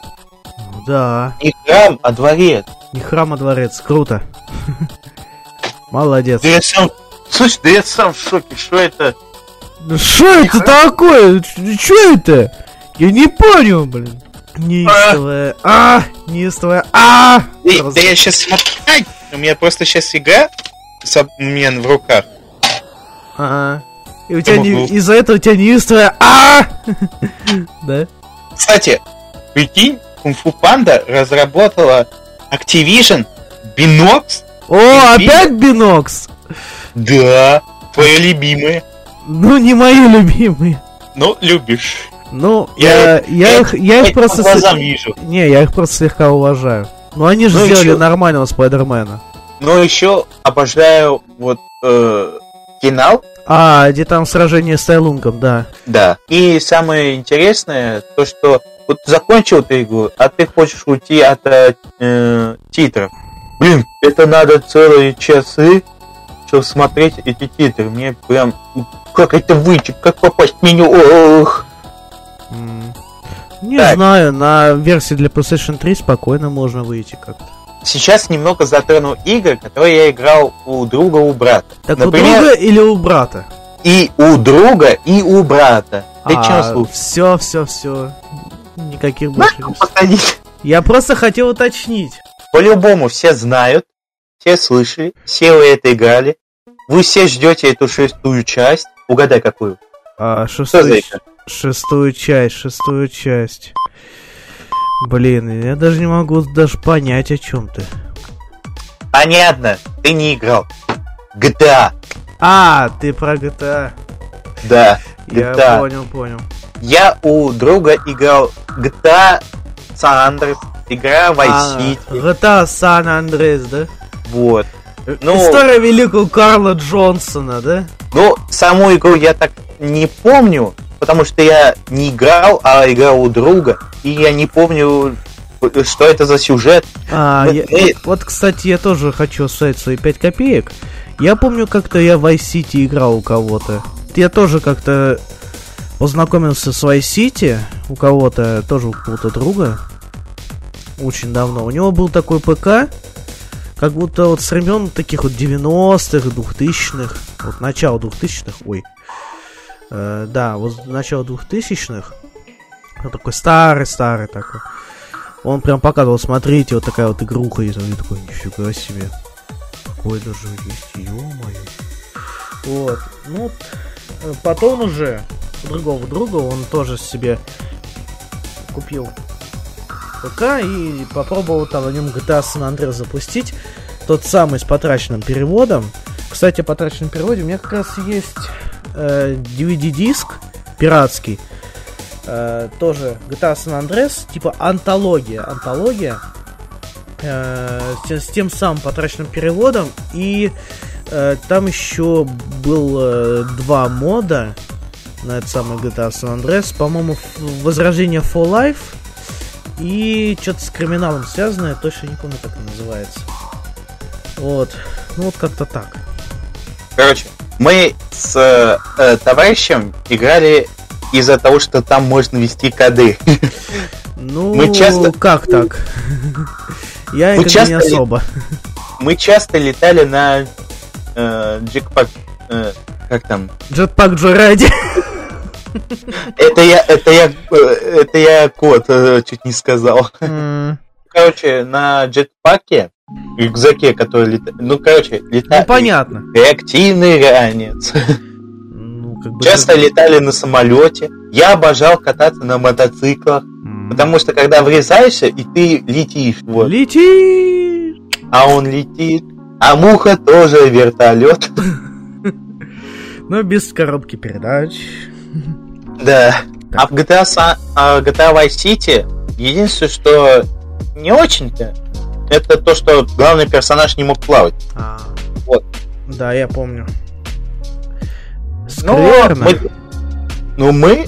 [SPEAKER 1] Да.
[SPEAKER 2] Не храм, а дворец.
[SPEAKER 1] Не храм, а дворец. Круто. Молодец.
[SPEAKER 2] Да я сам... Слушай, да я сам в шоке, что это?
[SPEAKER 1] Что это такое? Что это? Я не понял, блин. Неистовая. А, неистовая. А!
[SPEAKER 2] Да, да я сейчас смотрю... У меня просто сейчас игра с об- у меня в руках.
[SPEAKER 1] А. И у тебя не- из-за этого у тебя неистовая. А! Да?
[SPEAKER 2] Кстати, прикинь, Kung Fu Panda разработала Activision Binox.
[SPEAKER 1] О, опять Бинокс!
[SPEAKER 2] Да, твоя любимая.
[SPEAKER 1] Ну, не мои любимые.
[SPEAKER 2] Ну, любишь.
[SPEAKER 1] Ну,
[SPEAKER 2] Я-
[SPEAKER 1] я, я, их, я их просто...
[SPEAKER 2] глазам вижу.
[SPEAKER 1] Не, я их просто слегка уважаю. Ну, они же
[SPEAKER 2] Ну
[SPEAKER 1] сделали
[SPEAKER 2] чё?
[SPEAKER 1] нормального Спайдермена.
[SPEAKER 2] Но еще обожаю вот э, финал.
[SPEAKER 1] А, где там сражение с Тайлунгом, да.
[SPEAKER 2] Да. И самое интересное, то что вот закончил ты игру, а ты хочешь уйти от э, э, титров. Блин, это надо целые часы, чтобы смотреть эти титры. Мне прям как это выйти, как попасть в меню. Ох.
[SPEAKER 1] Не
[SPEAKER 2] Так.
[SPEAKER 1] знаю, на версии для PlayStation 3 спокойно можно выйти как-то.
[SPEAKER 2] Сейчас немного затрону игры, которые я играл у друга, у брата.
[SPEAKER 1] Так
[SPEAKER 2] Например,
[SPEAKER 1] у друга или у брата?
[SPEAKER 2] и у друга, и у брата. Ты чем слушаешь?
[SPEAKER 1] все, все, все. Никаких больше
[SPEAKER 2] посадить.
[SPEAKER 1] Я просто хотел уточнить.
[SPEAKER 2] По-любому все знают, все слышали, все вы это играли. Вы все ждете эту шестую часть. Угадай, какую.
[SPEAKER 1] А, шестую, шестую часть, шестую часть. Блин, я даже не могу даже понять, о чем ты.
[SPEAKER 2] Понятно, ты не играл. GTA.
[SPEAKER 1] А, ты про GTA.
[SPEAKER 2] Да,
[SPEAKER 1] Я
[SPEAKER 2] GTA.
[SPEAKER 1] понял, понял.
[SPEAKER 2] Я у друга играл GTA San Andreas, игра Vice City.
[SPEAKER 1] GTA San Andreas, да?
[SPEAKER 2] Вот. Ну,
[SPEAKER 1] История великого Карла Джонсона, да?
[SPEAKER 2] ну, саму игру я так не помню, потому что я не играл, а играл у друга, и я не помню, что это за сюжет.
[SPEAKER 1] А,
[SPEAKER 2] Ну,
[SPEAKER 1] я-
[SPEAKER 2] мы-
[SPEAKER 1] вот, кстати, я тоже хочу оставить свои 5 копеек. Я помню, как-то я в Vice City играл у кого-то. Я тоже как-то познакомился с Vice City у кого-то, тоже у какого-то друга. Очень давно. У него был такой ПК, как будто вот с времен таких вот 90-х, 2000-х, вот начало 2000-х, ой. Э, да, вот начало 2000-х. Он такой старый-старый такой. Он прям показывал, смотрите, вот такая вот игруха есть. Он такой, нифига себе. Такое даже есть, ё-моё. Вот. Ну, э, потом уже другого друга он тоже себе купил ПК и попробовал там на нем GTA San Andreas запустить. Тот самый с потраченным переводом. Кстати, о потраченном переводе у меня как раз есть э, DVD-диск пиратский. Э, тоже GTA San Andreas, типа антология. Антология э, с, с тем самым потраченным переводом. И э, там еще был э, два мода на этот самый GTA San Andreas. По-моему, Возрождение for Life и что-то с криминалом связанное, точно не помню, как это называется. Вот. Ну вот как-то так.
[SPEAKER 2] Короче, мы с э, товарищем играли из-за того, что там можно ввести коды.
[SPEAKER 1] Ну, мы часто... как так? Я
[SPEAKER 2] мы
[SPEAKER 1] часто не особо.
[SPEAKER 2] Мы часто летали на э, джекпак... Э, как там?
[SPEAKER 1] Джетпак Джоради.
[SPEAKER 2] Это я, это я, это я код э, чуть не сказал. Короче, на джетпаке, рюкзаке, который летает, ну, короче, летает.
[SPEAKER 1] Ну, понятно.
[SPEAKER 2] Реактивный ранец. Ну, как бы Часто летали на самолете. Я обожал кататься на мотоциклах. Потому что когда врезаешься, и ты летишь.
[SPEAKER 1] Вот. Летишь!
[SPEAKER 2] А он летит. А муха тоже вертолет.
[SPEAKER 1] Но без коробки передач.
[SPEAKER 2] Да. А в GTA, San, а GTA Vice City единственное, что не очень-то, это то, что главный персонаж не мог плавать. А,
[SPEAKER 1] вот. Да, я помню.
[SPEAKER 2] Ну, мы, ну, мы,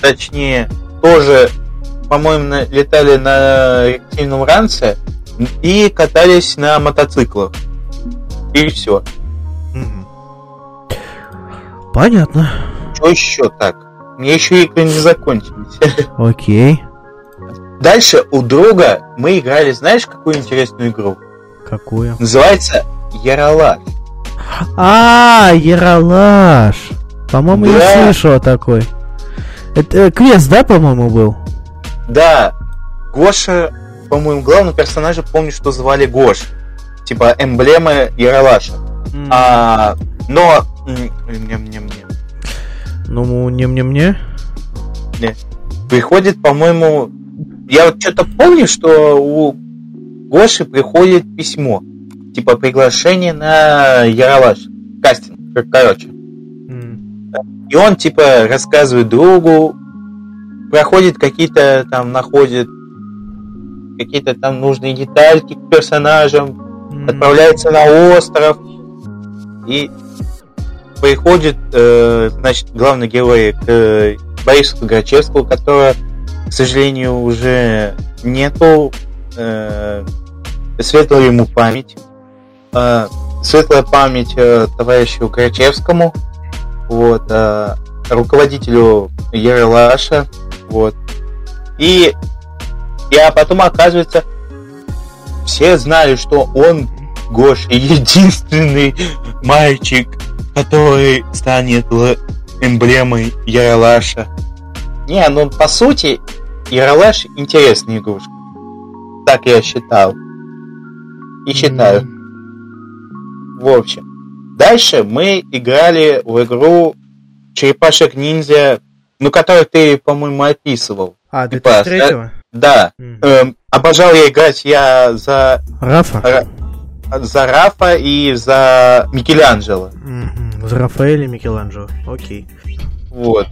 [SPEAKER 2] точнее, тоже, по-моему, летали на реактивном ранце и катались на мотоциклах. И все.
[SPEAKER 1] Понятно.
[SPEAKER 2] Что еще так? Мне еще игры не закончились.
[SPEAKER 1] Окей.
[SPEAKER 2] Дальше у друга мы играли, знаешь, какую интересную игру?
[SPEAKER 1] Какую?
[SPEAKER 2] Называется Яралаш.
[SPEAKER 1] А, Яралаш. По-моему, да. я слышал такой. Это э, квест, да, по-моему, был?
[SPEAKER 2] Да. Гоша, по-моему, главного персонажа помню, что звали Гош. Типа эмблема Яралаша. Mm. А, но...
[SPEAKER 1] Ну, не мне мне.
[SPEAKER 2] Не. Приходит, по-моему, я вот что-то помню, что у Гоши приходит письмо, типа приглашение на Яралаш, кастинг, короче. Mm. И он типа рассказывает другу, проходит какие-то там, находит какие-то там нужные детальки к персонажам, mm. отправляется на остров и приходит, э, значит, главный герой к э, Борису Грачевскому, которого, к сожалению, уже нету. Э, светлая ему память. Э, светлая память э, товарищу Грачевскому, вот, э, руководителю Ералаша, вот. И, а потом оказывается, все знали, что он Гоша единственный мальчик который станет эмблемой Яралаша. Не, ну по сути, Яралаш интересная игрушка. Так я считал. И считаю. Mm-hmm. В общем. Дальше мы играли в игру Черепашек ниндзя, ну, которую ты, по-моему, описывал.
[SPEAKER 1] А, 2003-го? Типа,
[SPEAKER 2] да. Mm-hmm. Эм, обожал я играть я за...
[SPEAKER 1] Рафа?
[SPEAKER 2] За Рафа и за Микеланджело.
[SPEAKER 1] Mm-hmm. За Рафаэля и Микеланджело. Окей.
[SPEAKER 2] Вот.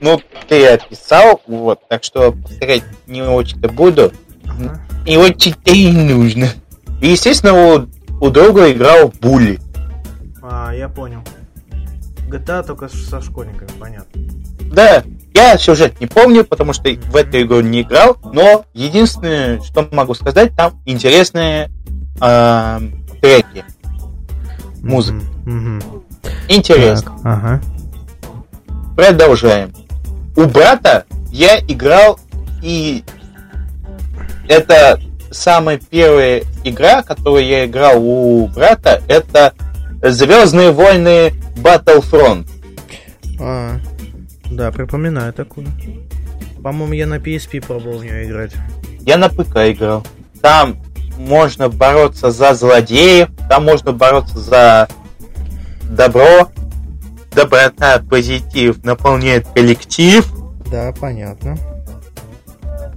[SPEAKER 2] Ну, ты описал, вот, так что повторять не очень-то буду. Uh-huh. И очень-то и нужно. И, естественно, у, у друга играл Булли.
[SPEAKER 1] А, я понял. GTA только со школьниками, понятно.
[SPEAKER 2] Да, я сюжет не помню, потому что в эту игру не играл, но единственное, что могу сказать, там интересные э, треки, музыка. Mm-hmm. Интересно. Так, ага. Продолжаем. У брата я играл и это самая первая игра, которую я играл у брата, это Звездные войны Battlefront.
[SPEAKER 1] А, да, припоминаю такую. По-моему, я на PSP пробовал в нее играть.
[SPEAKER 2] Я на ПК играл. Там можно бороться за злодеев, там можно бороться за добро, доброта, позитив наполняет коллектив.
[SPEAKER 1] Да, понятно.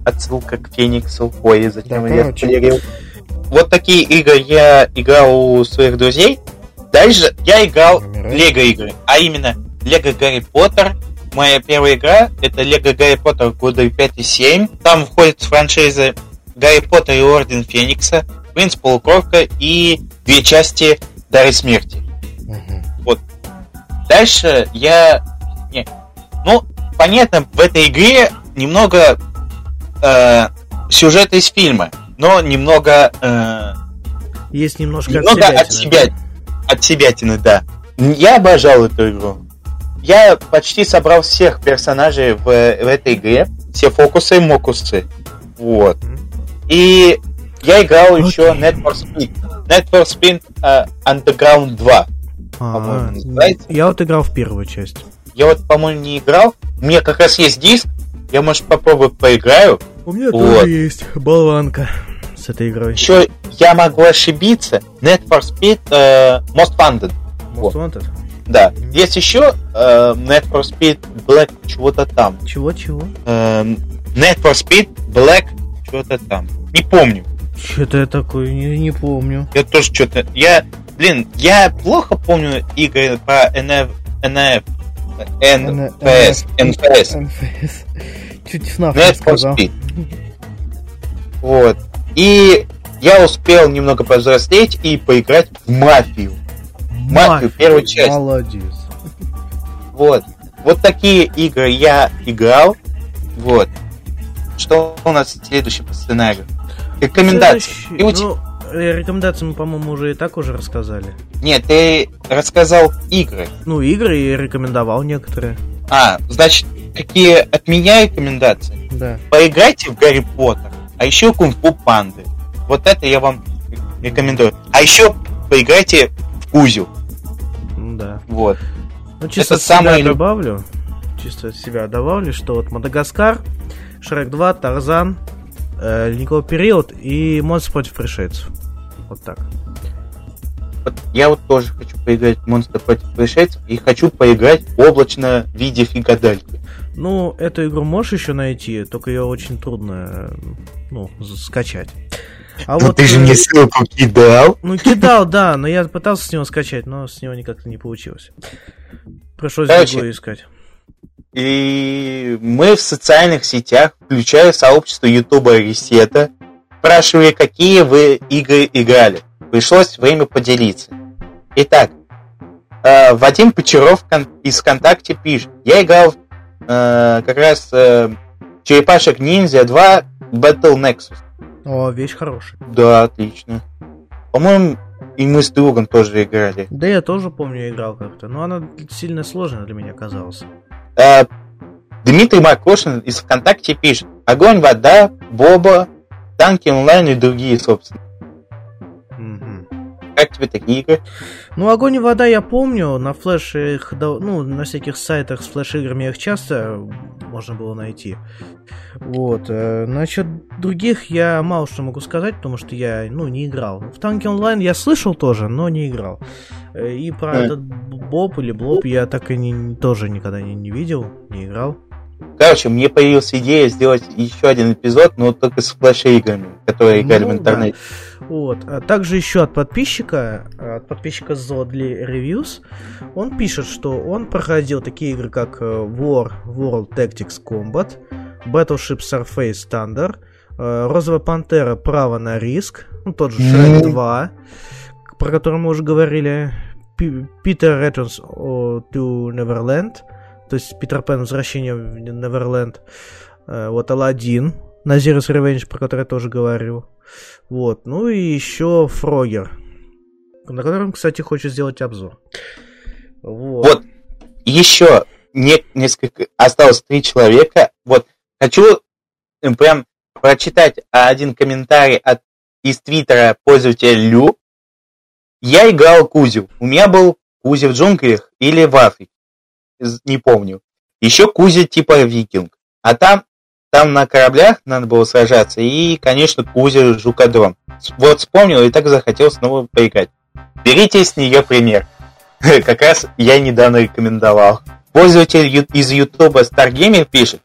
[SPEAKER 2] Отсылка к Фениксу. Ой, зачем
[SPEAKER 1] Да,
[SPEAKER 2] я
[SPEAKER 1] короче.
[SPEAKER 2] спойлерил? Вот такие игры я играл у своих друзей. Дальше я играл. Лего игры, а именно Лего Гарри Поттер. Моя первая игра это Лего Гарри Поттер года 5 и 7. Там входят франшизы Гарри Поттер и Орден Феникса, Принц Полукровка и две части Дары Смерти.
[SPEAKER 1] Мгм.
[SPEAKER 2] Дальше я... Не. Ну, понятно, в этой игре немного э, сюжета из фильма, но немного... э,
[SPEAKER 1] Есть немножко
[SPEAKER 2] немного от себя... От себятины, да. Я обожал эту игру. Я почти собрал всех персонажей в, в этой игре. Все фокусы и мокусы. Вот.
[SPEAKER 1] Мгм.
[SPEAKER 2] И я играл
[SPEAKER 1] Окей.
[SPEAKER 2] еще for Speed. For Speed э, Underground 2.
[SPEAKER 1] А,
[SPEAKER 2] по-моему, называется.
[SPEAKER 1] Я вот играл в первую часть.
[SPEAKER 2] Я вот, по-моему, не играл. У меня как раз есть диск. Я, может, попробую поиграю.
[SPEAKER 1] У меня
[SPEAKER 2] Вот.
[SPEAKER 1] тоже есть болванка с этой игрой.
[SPEAKER 2] Еще я могу ошибиться. Need for Speed э, Most Wanted.
[SPEAKER 1] Most Wanted?
[SPEAKER 2] Да. Есть еще э, Need for Speed Black чего-то там.
[SPEAKER 1] Чего-чего?
[SPEAKER 2] Э, Need for Speed Black чего-то там. Не помню.
[SPEAKER 1] Что-то я такое не, не помню.
[SPEAKER 2] Я тоже что-то... Я... Блин, я плохо помню игры по NF... NF... NFS. NFS.
[SPEAKER 1] NFS. Чуть FNAF не
[SPEAKER 2] Need for
[SPEAKER 1] сказал.
[SPEAKER 2] Вот. И я успел немного повзрослеть и поиграть в мафию. Мафию, первую часть.
[SPEAKER 1] Молодец.
[SPEAKER 2] Вот. Вот такие игры я играл. Вот. Что у нас следующее по сценарию? Рекомендации.
[SPEAKER 1] Следующий-
[SPEAKER 2] И у те-
[SPEAKER 1] Ну, э, рекомендации мы, по-моему, уже и так уже рассказали.
[SPEAKER 2] Нет, ты рассказал игры.
[SPEAKER 1] Ну, игры и рекомендовал некоторые.
[SPEAKER 2] А, значит, какие от меня рекомендации?
[SPEAKER 1] Да.
[SPEAKER 2] Поиграйте в Гарри Поттер, а еще Кунг-Фу Панды. Вот это я вам рекомендую. А еще поиграйте в Кузю.
[SPEAKER 1] Ну, Да.
[SPEAKER 2] Вот.
[SPEAKER 1] Ну, чисто
[SPEAKER 2] Это самое люб-
[SPEAKER 1] добавлю. Чисто от себя добавлю, что вот Мадагаскар, Шрек 2, Тарзан, Ледниковый период и Монстр против пришельцев. Вот так.
[SPEAKER 2] Вот я вот тоже хочу поиграть в Монстр против пришельцев и хочу поиграть в облачно в виде фигадальки.
[SPEAKER 1] Ну, эту игру можешь еще найти, только ее очень трудно, э, ну, скачать. А
[SPEAKER 2] Ну ты же
[SPEAKER 1] э,
[SPEAKER 2] мне ссылку кидал.
[SPEAKER 1] Ну, кидал, да, но я пытался с него скачать, но с него никак не получилось. Пришлось
[SPEAKER 2] Короче,
[SPEAKER 1] другую искать.
[SPEAKER 2] И мы в социальных сетях, включая сообщество Ютуба Ресета, спрашивали, какие вы игры играли. Пришлось время поделиться. Итак, э, Вадим Почаров из ВКонтакте пишет. Я играл э, как раз э, Черепашек Ниндзя 2 Battle Nexus.
[SPEAKER 1] О, вещь хорошая.
[SPEAKER 2] Да, отлично. По-моему, и мы с другом тоже играли.
[SPEAKER 1] Да я тоже помню, играл как-то, но она сильно сложная для меня оказалась.
[SPEAKER 2] Э, Дмитрий Макошин из ВКонтакте пишет. Огонь, вода, Боба, танки онлайн и другие, собственно. Как тебе такие игры?
[SPEAKER 1] Ну, огонь и вода я помню, на флеше их, ну, на всяких сайтах с флеш-играми их часто можно было найти. Вот. э, Насчет других я мало что могу сказать, потому что я, ну, не играл. В танки онлайн я слышал тоже, но не играл. Э, И про
[SPEAKER 2] Э.
[SPEAKER 1] этот Боб или Блоб я так и не, тоже никогда не, не видел, не играл.
[SPEAKER 2] Короче, мне появилась идея сделать еще один эпизод, но только с флеш-играми, которые играли
[SPEAKER 1] Ну,
[SPEAKER 2] в интернете.
[SPEAKER 1] Вот. А также еще от подписчика, э, от подписчика Zodli Reviews, он пишет, что он проходил такие игры, как э, War World Tactics Combat, Battleship Surface Thunder, э, Розовая Пантера Право на риск, ну, тот же Shrek
[SPEAKER 2] Мгм.
[SPEAKER 1] 2, про который мы уже говорили, Пи- Peter Returns to Neverland, то есть Питер Пен Возвращение в Неверленд, Э, вот Алладин, Назирус Revenge, про который я тоже говорил. Вот, ну и еще Фрогер, на котором, кстати, хочу сделать обзор. Вот.
[SPEAKER 2] Вот. Еще не, несколько... Осталось три человека. Вот. Хочу прям прочитать один комментарий от из твиттера пользователя Лю. Я играл Кузю. У меня был Кузя в джунглях или в Африке. не помню. Еще Кузя типа викинг. А там, там на кораблях надо было сражаться. И, конечно, Кузя жукодрон. Вот вспомнил и так захотел снова поиграть. Берите с нее пример. Как раз я недавно рекомендовал. Пользователь из YouTube Stargamer пишет.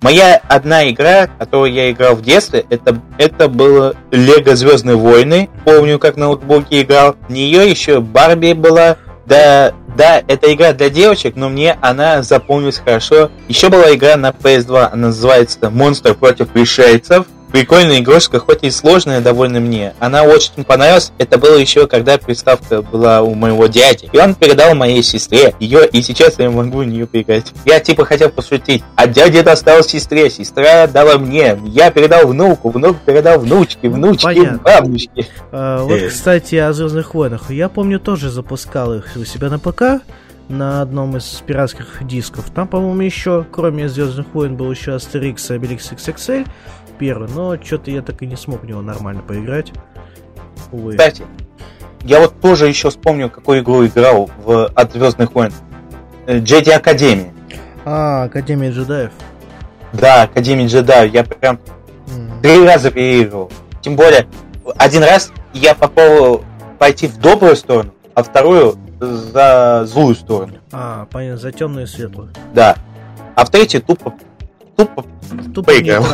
[SPEAKER 2] Моя одна игра, которую я играл в детстве, это, это было Лего Звездные войны. Помню, как на ноутбуке играл. В нее еще Барби была. Да, да, это игра для девочек, но мне она запомнилась хорошо. Еще была игра на PS2, она называется Монстр против пришельцев прикольная игрушка, хоть и сложная довольно мне. Она очень понравилась. Это было еще, когда приставка была у моего дяди. И он передал моей сестре ее, и сейчас я могу в нее поиграть. Я типа хотел пошутить. А дядя достал сестре, сестра дала мне. Я передал внуку, внук передал внучке, внучке, Понятно. бабушке.
[SPEAKER 1] А, вот, кстати, о Звездных войнах. Я помню, тоже запускал их у себя на ПК на одном из пиратских дисков. Там, по-моему, еще, кроме Звездных войн, был еще Астерикс и Обеликс XXL первый, но что-то я так и не смог в него нормально поиграть.
[SPEAKER 2] Увы. Кстати, я вот тоже еще вспомнил, какую игру играл в от Звездных войн. Джеди Академия.
[SPEAKER 1] А, Академия джедаев.
[SPEAKER 2] Да, Академия джедаев. Я прям mm. три раза переигрывал. Тем более, один раз я попробовал пойти в добрую сторону, а вторую за злую сторону.
[SPEAKER 1] А, понятно, за темную и светлую.
[SPEAKER 2] Да. А в третью тупо тупо,
[SPEAKER 1] тупо поиграл.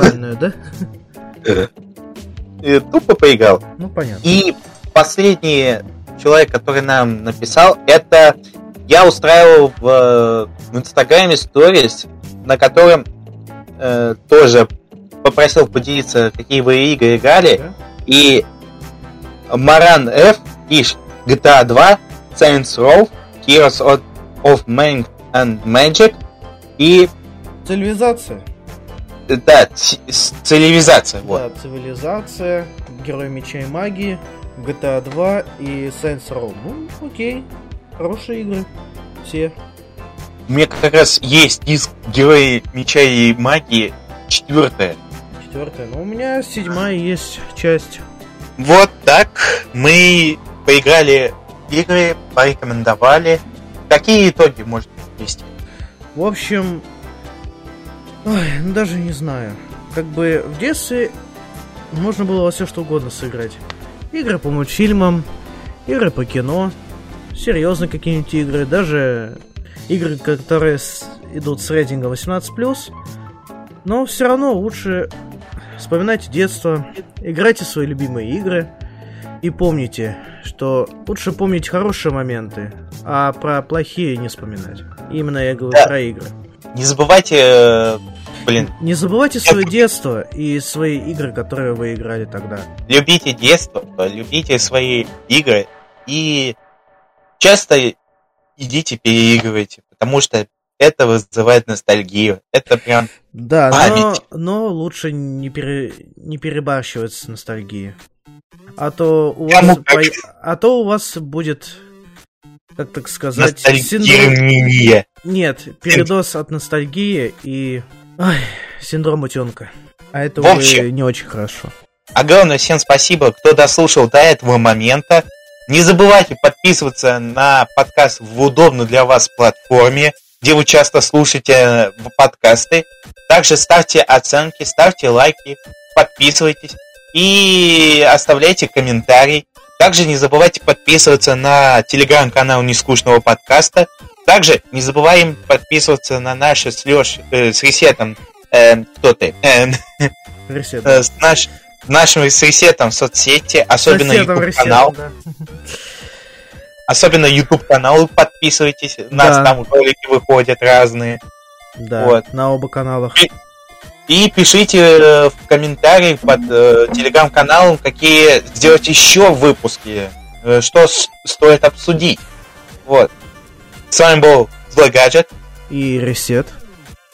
[SPEAKER 1] да?
[SPEAKER 2] Тупо поиграл.
[SPEAKER 1] Ну, понятно.
[SPEAKER 2] И последний человек, который нам написал, это я устраивал в, в Инстаграме сторис, на котором э, тоже попросил поделиться, какие вы игры играли. Да? И Маран F пишет GTA 2, Saints Row, Heroes of, of Might and Magic и...
[SPEAKER 1] Цивилизация.
[SPEAKER 2] Да, цивилизация.
[SPEAKER 1] Вот. Да, цивилизация, Герой Меча и Магии, GTA 2 и Saints Row. Ну, окей. Хорошие игры. Все.
[SPEAKER 2] У меня как раз есть диск Герои Меча и Магии четвертая.
[SPEAKER 1] Четвертая. Ну, у меня седьмая есть часть.
[SPEAKER 2] Вот так мы поиграли игры, порекомендовали. Какие итоги можно вести?
[SPEAKER 1] В общем, Ой, ну даже не знаю. Как бы в детстве можно было во все что угодно сыграть. Игры по мультфильмам, игры по кино, серьезные какие-нибудь игры, даже игры, которые с... идут с рейтингом 18+. Но все равно лучше вспоминайте детство, играйте в свои любимые игры и помните, что лучше помнить хорошие моменты, а про плохие не вспоминать. Именно я говорю да. про игры.
[SPEAKER 2] Не забывайте э, Блин.
[SPEAKER 1] Не забывайте свое детство и свои игры, которые вы играли тогда.
[SPEAKER 2] Любите детство, любите свои игры и часто идите переигрывайте, потому что это вызывает ностальгию. Это прям
[SPEAKER 1] Да, память. но, но лучше не, пере, не перебарщивать с ностальгией. А то у вас, по... а то у вас будет, как так сказать,
[SPEAKER 2] синдром...
[SPEAKER 1] Нет, передоз от ностальгии и Ой, синдром утенка. А это в общем, уже не очень хорошо.
[SPEAKER 2] Огромное всем спасибо, кто дослушал до этого момента. Не забывайте подписываться на подкаст в удобной для вас платформе, где вы часто слушаете подкасты. Также ставьте оценки, ставьте лайки, подписывайтесь и оставляйте комментарий. Также не забывайте подписываться на телеграм-канал Нескучного подкаста. Также не забываем подписываться на наши с Леш, э, с Ресетом, э, кто ты? Э, Ресет, э, с наш, нашим с Ресетом соцсети, особенно YouTube канал. Да. Особенно YouTube канал подписывайтесь, у нас да. там ролики выходят разные.
[SPEAKER 1] Да, вот. на оба каналах.
[SPEAKER 2] И, пишите э, в комментариях под э, телеграм-каналом, какие сделать еще выпуски, э, что стоит обсудить. Вот. С вами был Злой Гаджет.
[SPEAKER 1] И Ресет.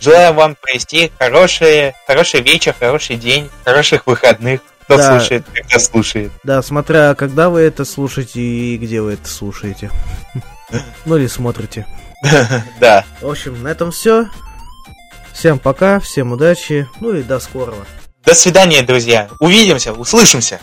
[SPEAKER 2] Желаю вам провести хороший, хороший вечер, хороший день, хороших выходных. Кто да. слушает, когда слушает.
[SPEAKER 1] Да, смотря когда вы это слушаете и где вы это слушаете. Ну или смотрите.
[SPEAKER 2] Да.
[SPEAKER 1] В общем, на этом все. Всем пока, всем удачи, ну и до скорого.
[SPEAKER 2] До свидания, друзья. Увидимся, услышимся.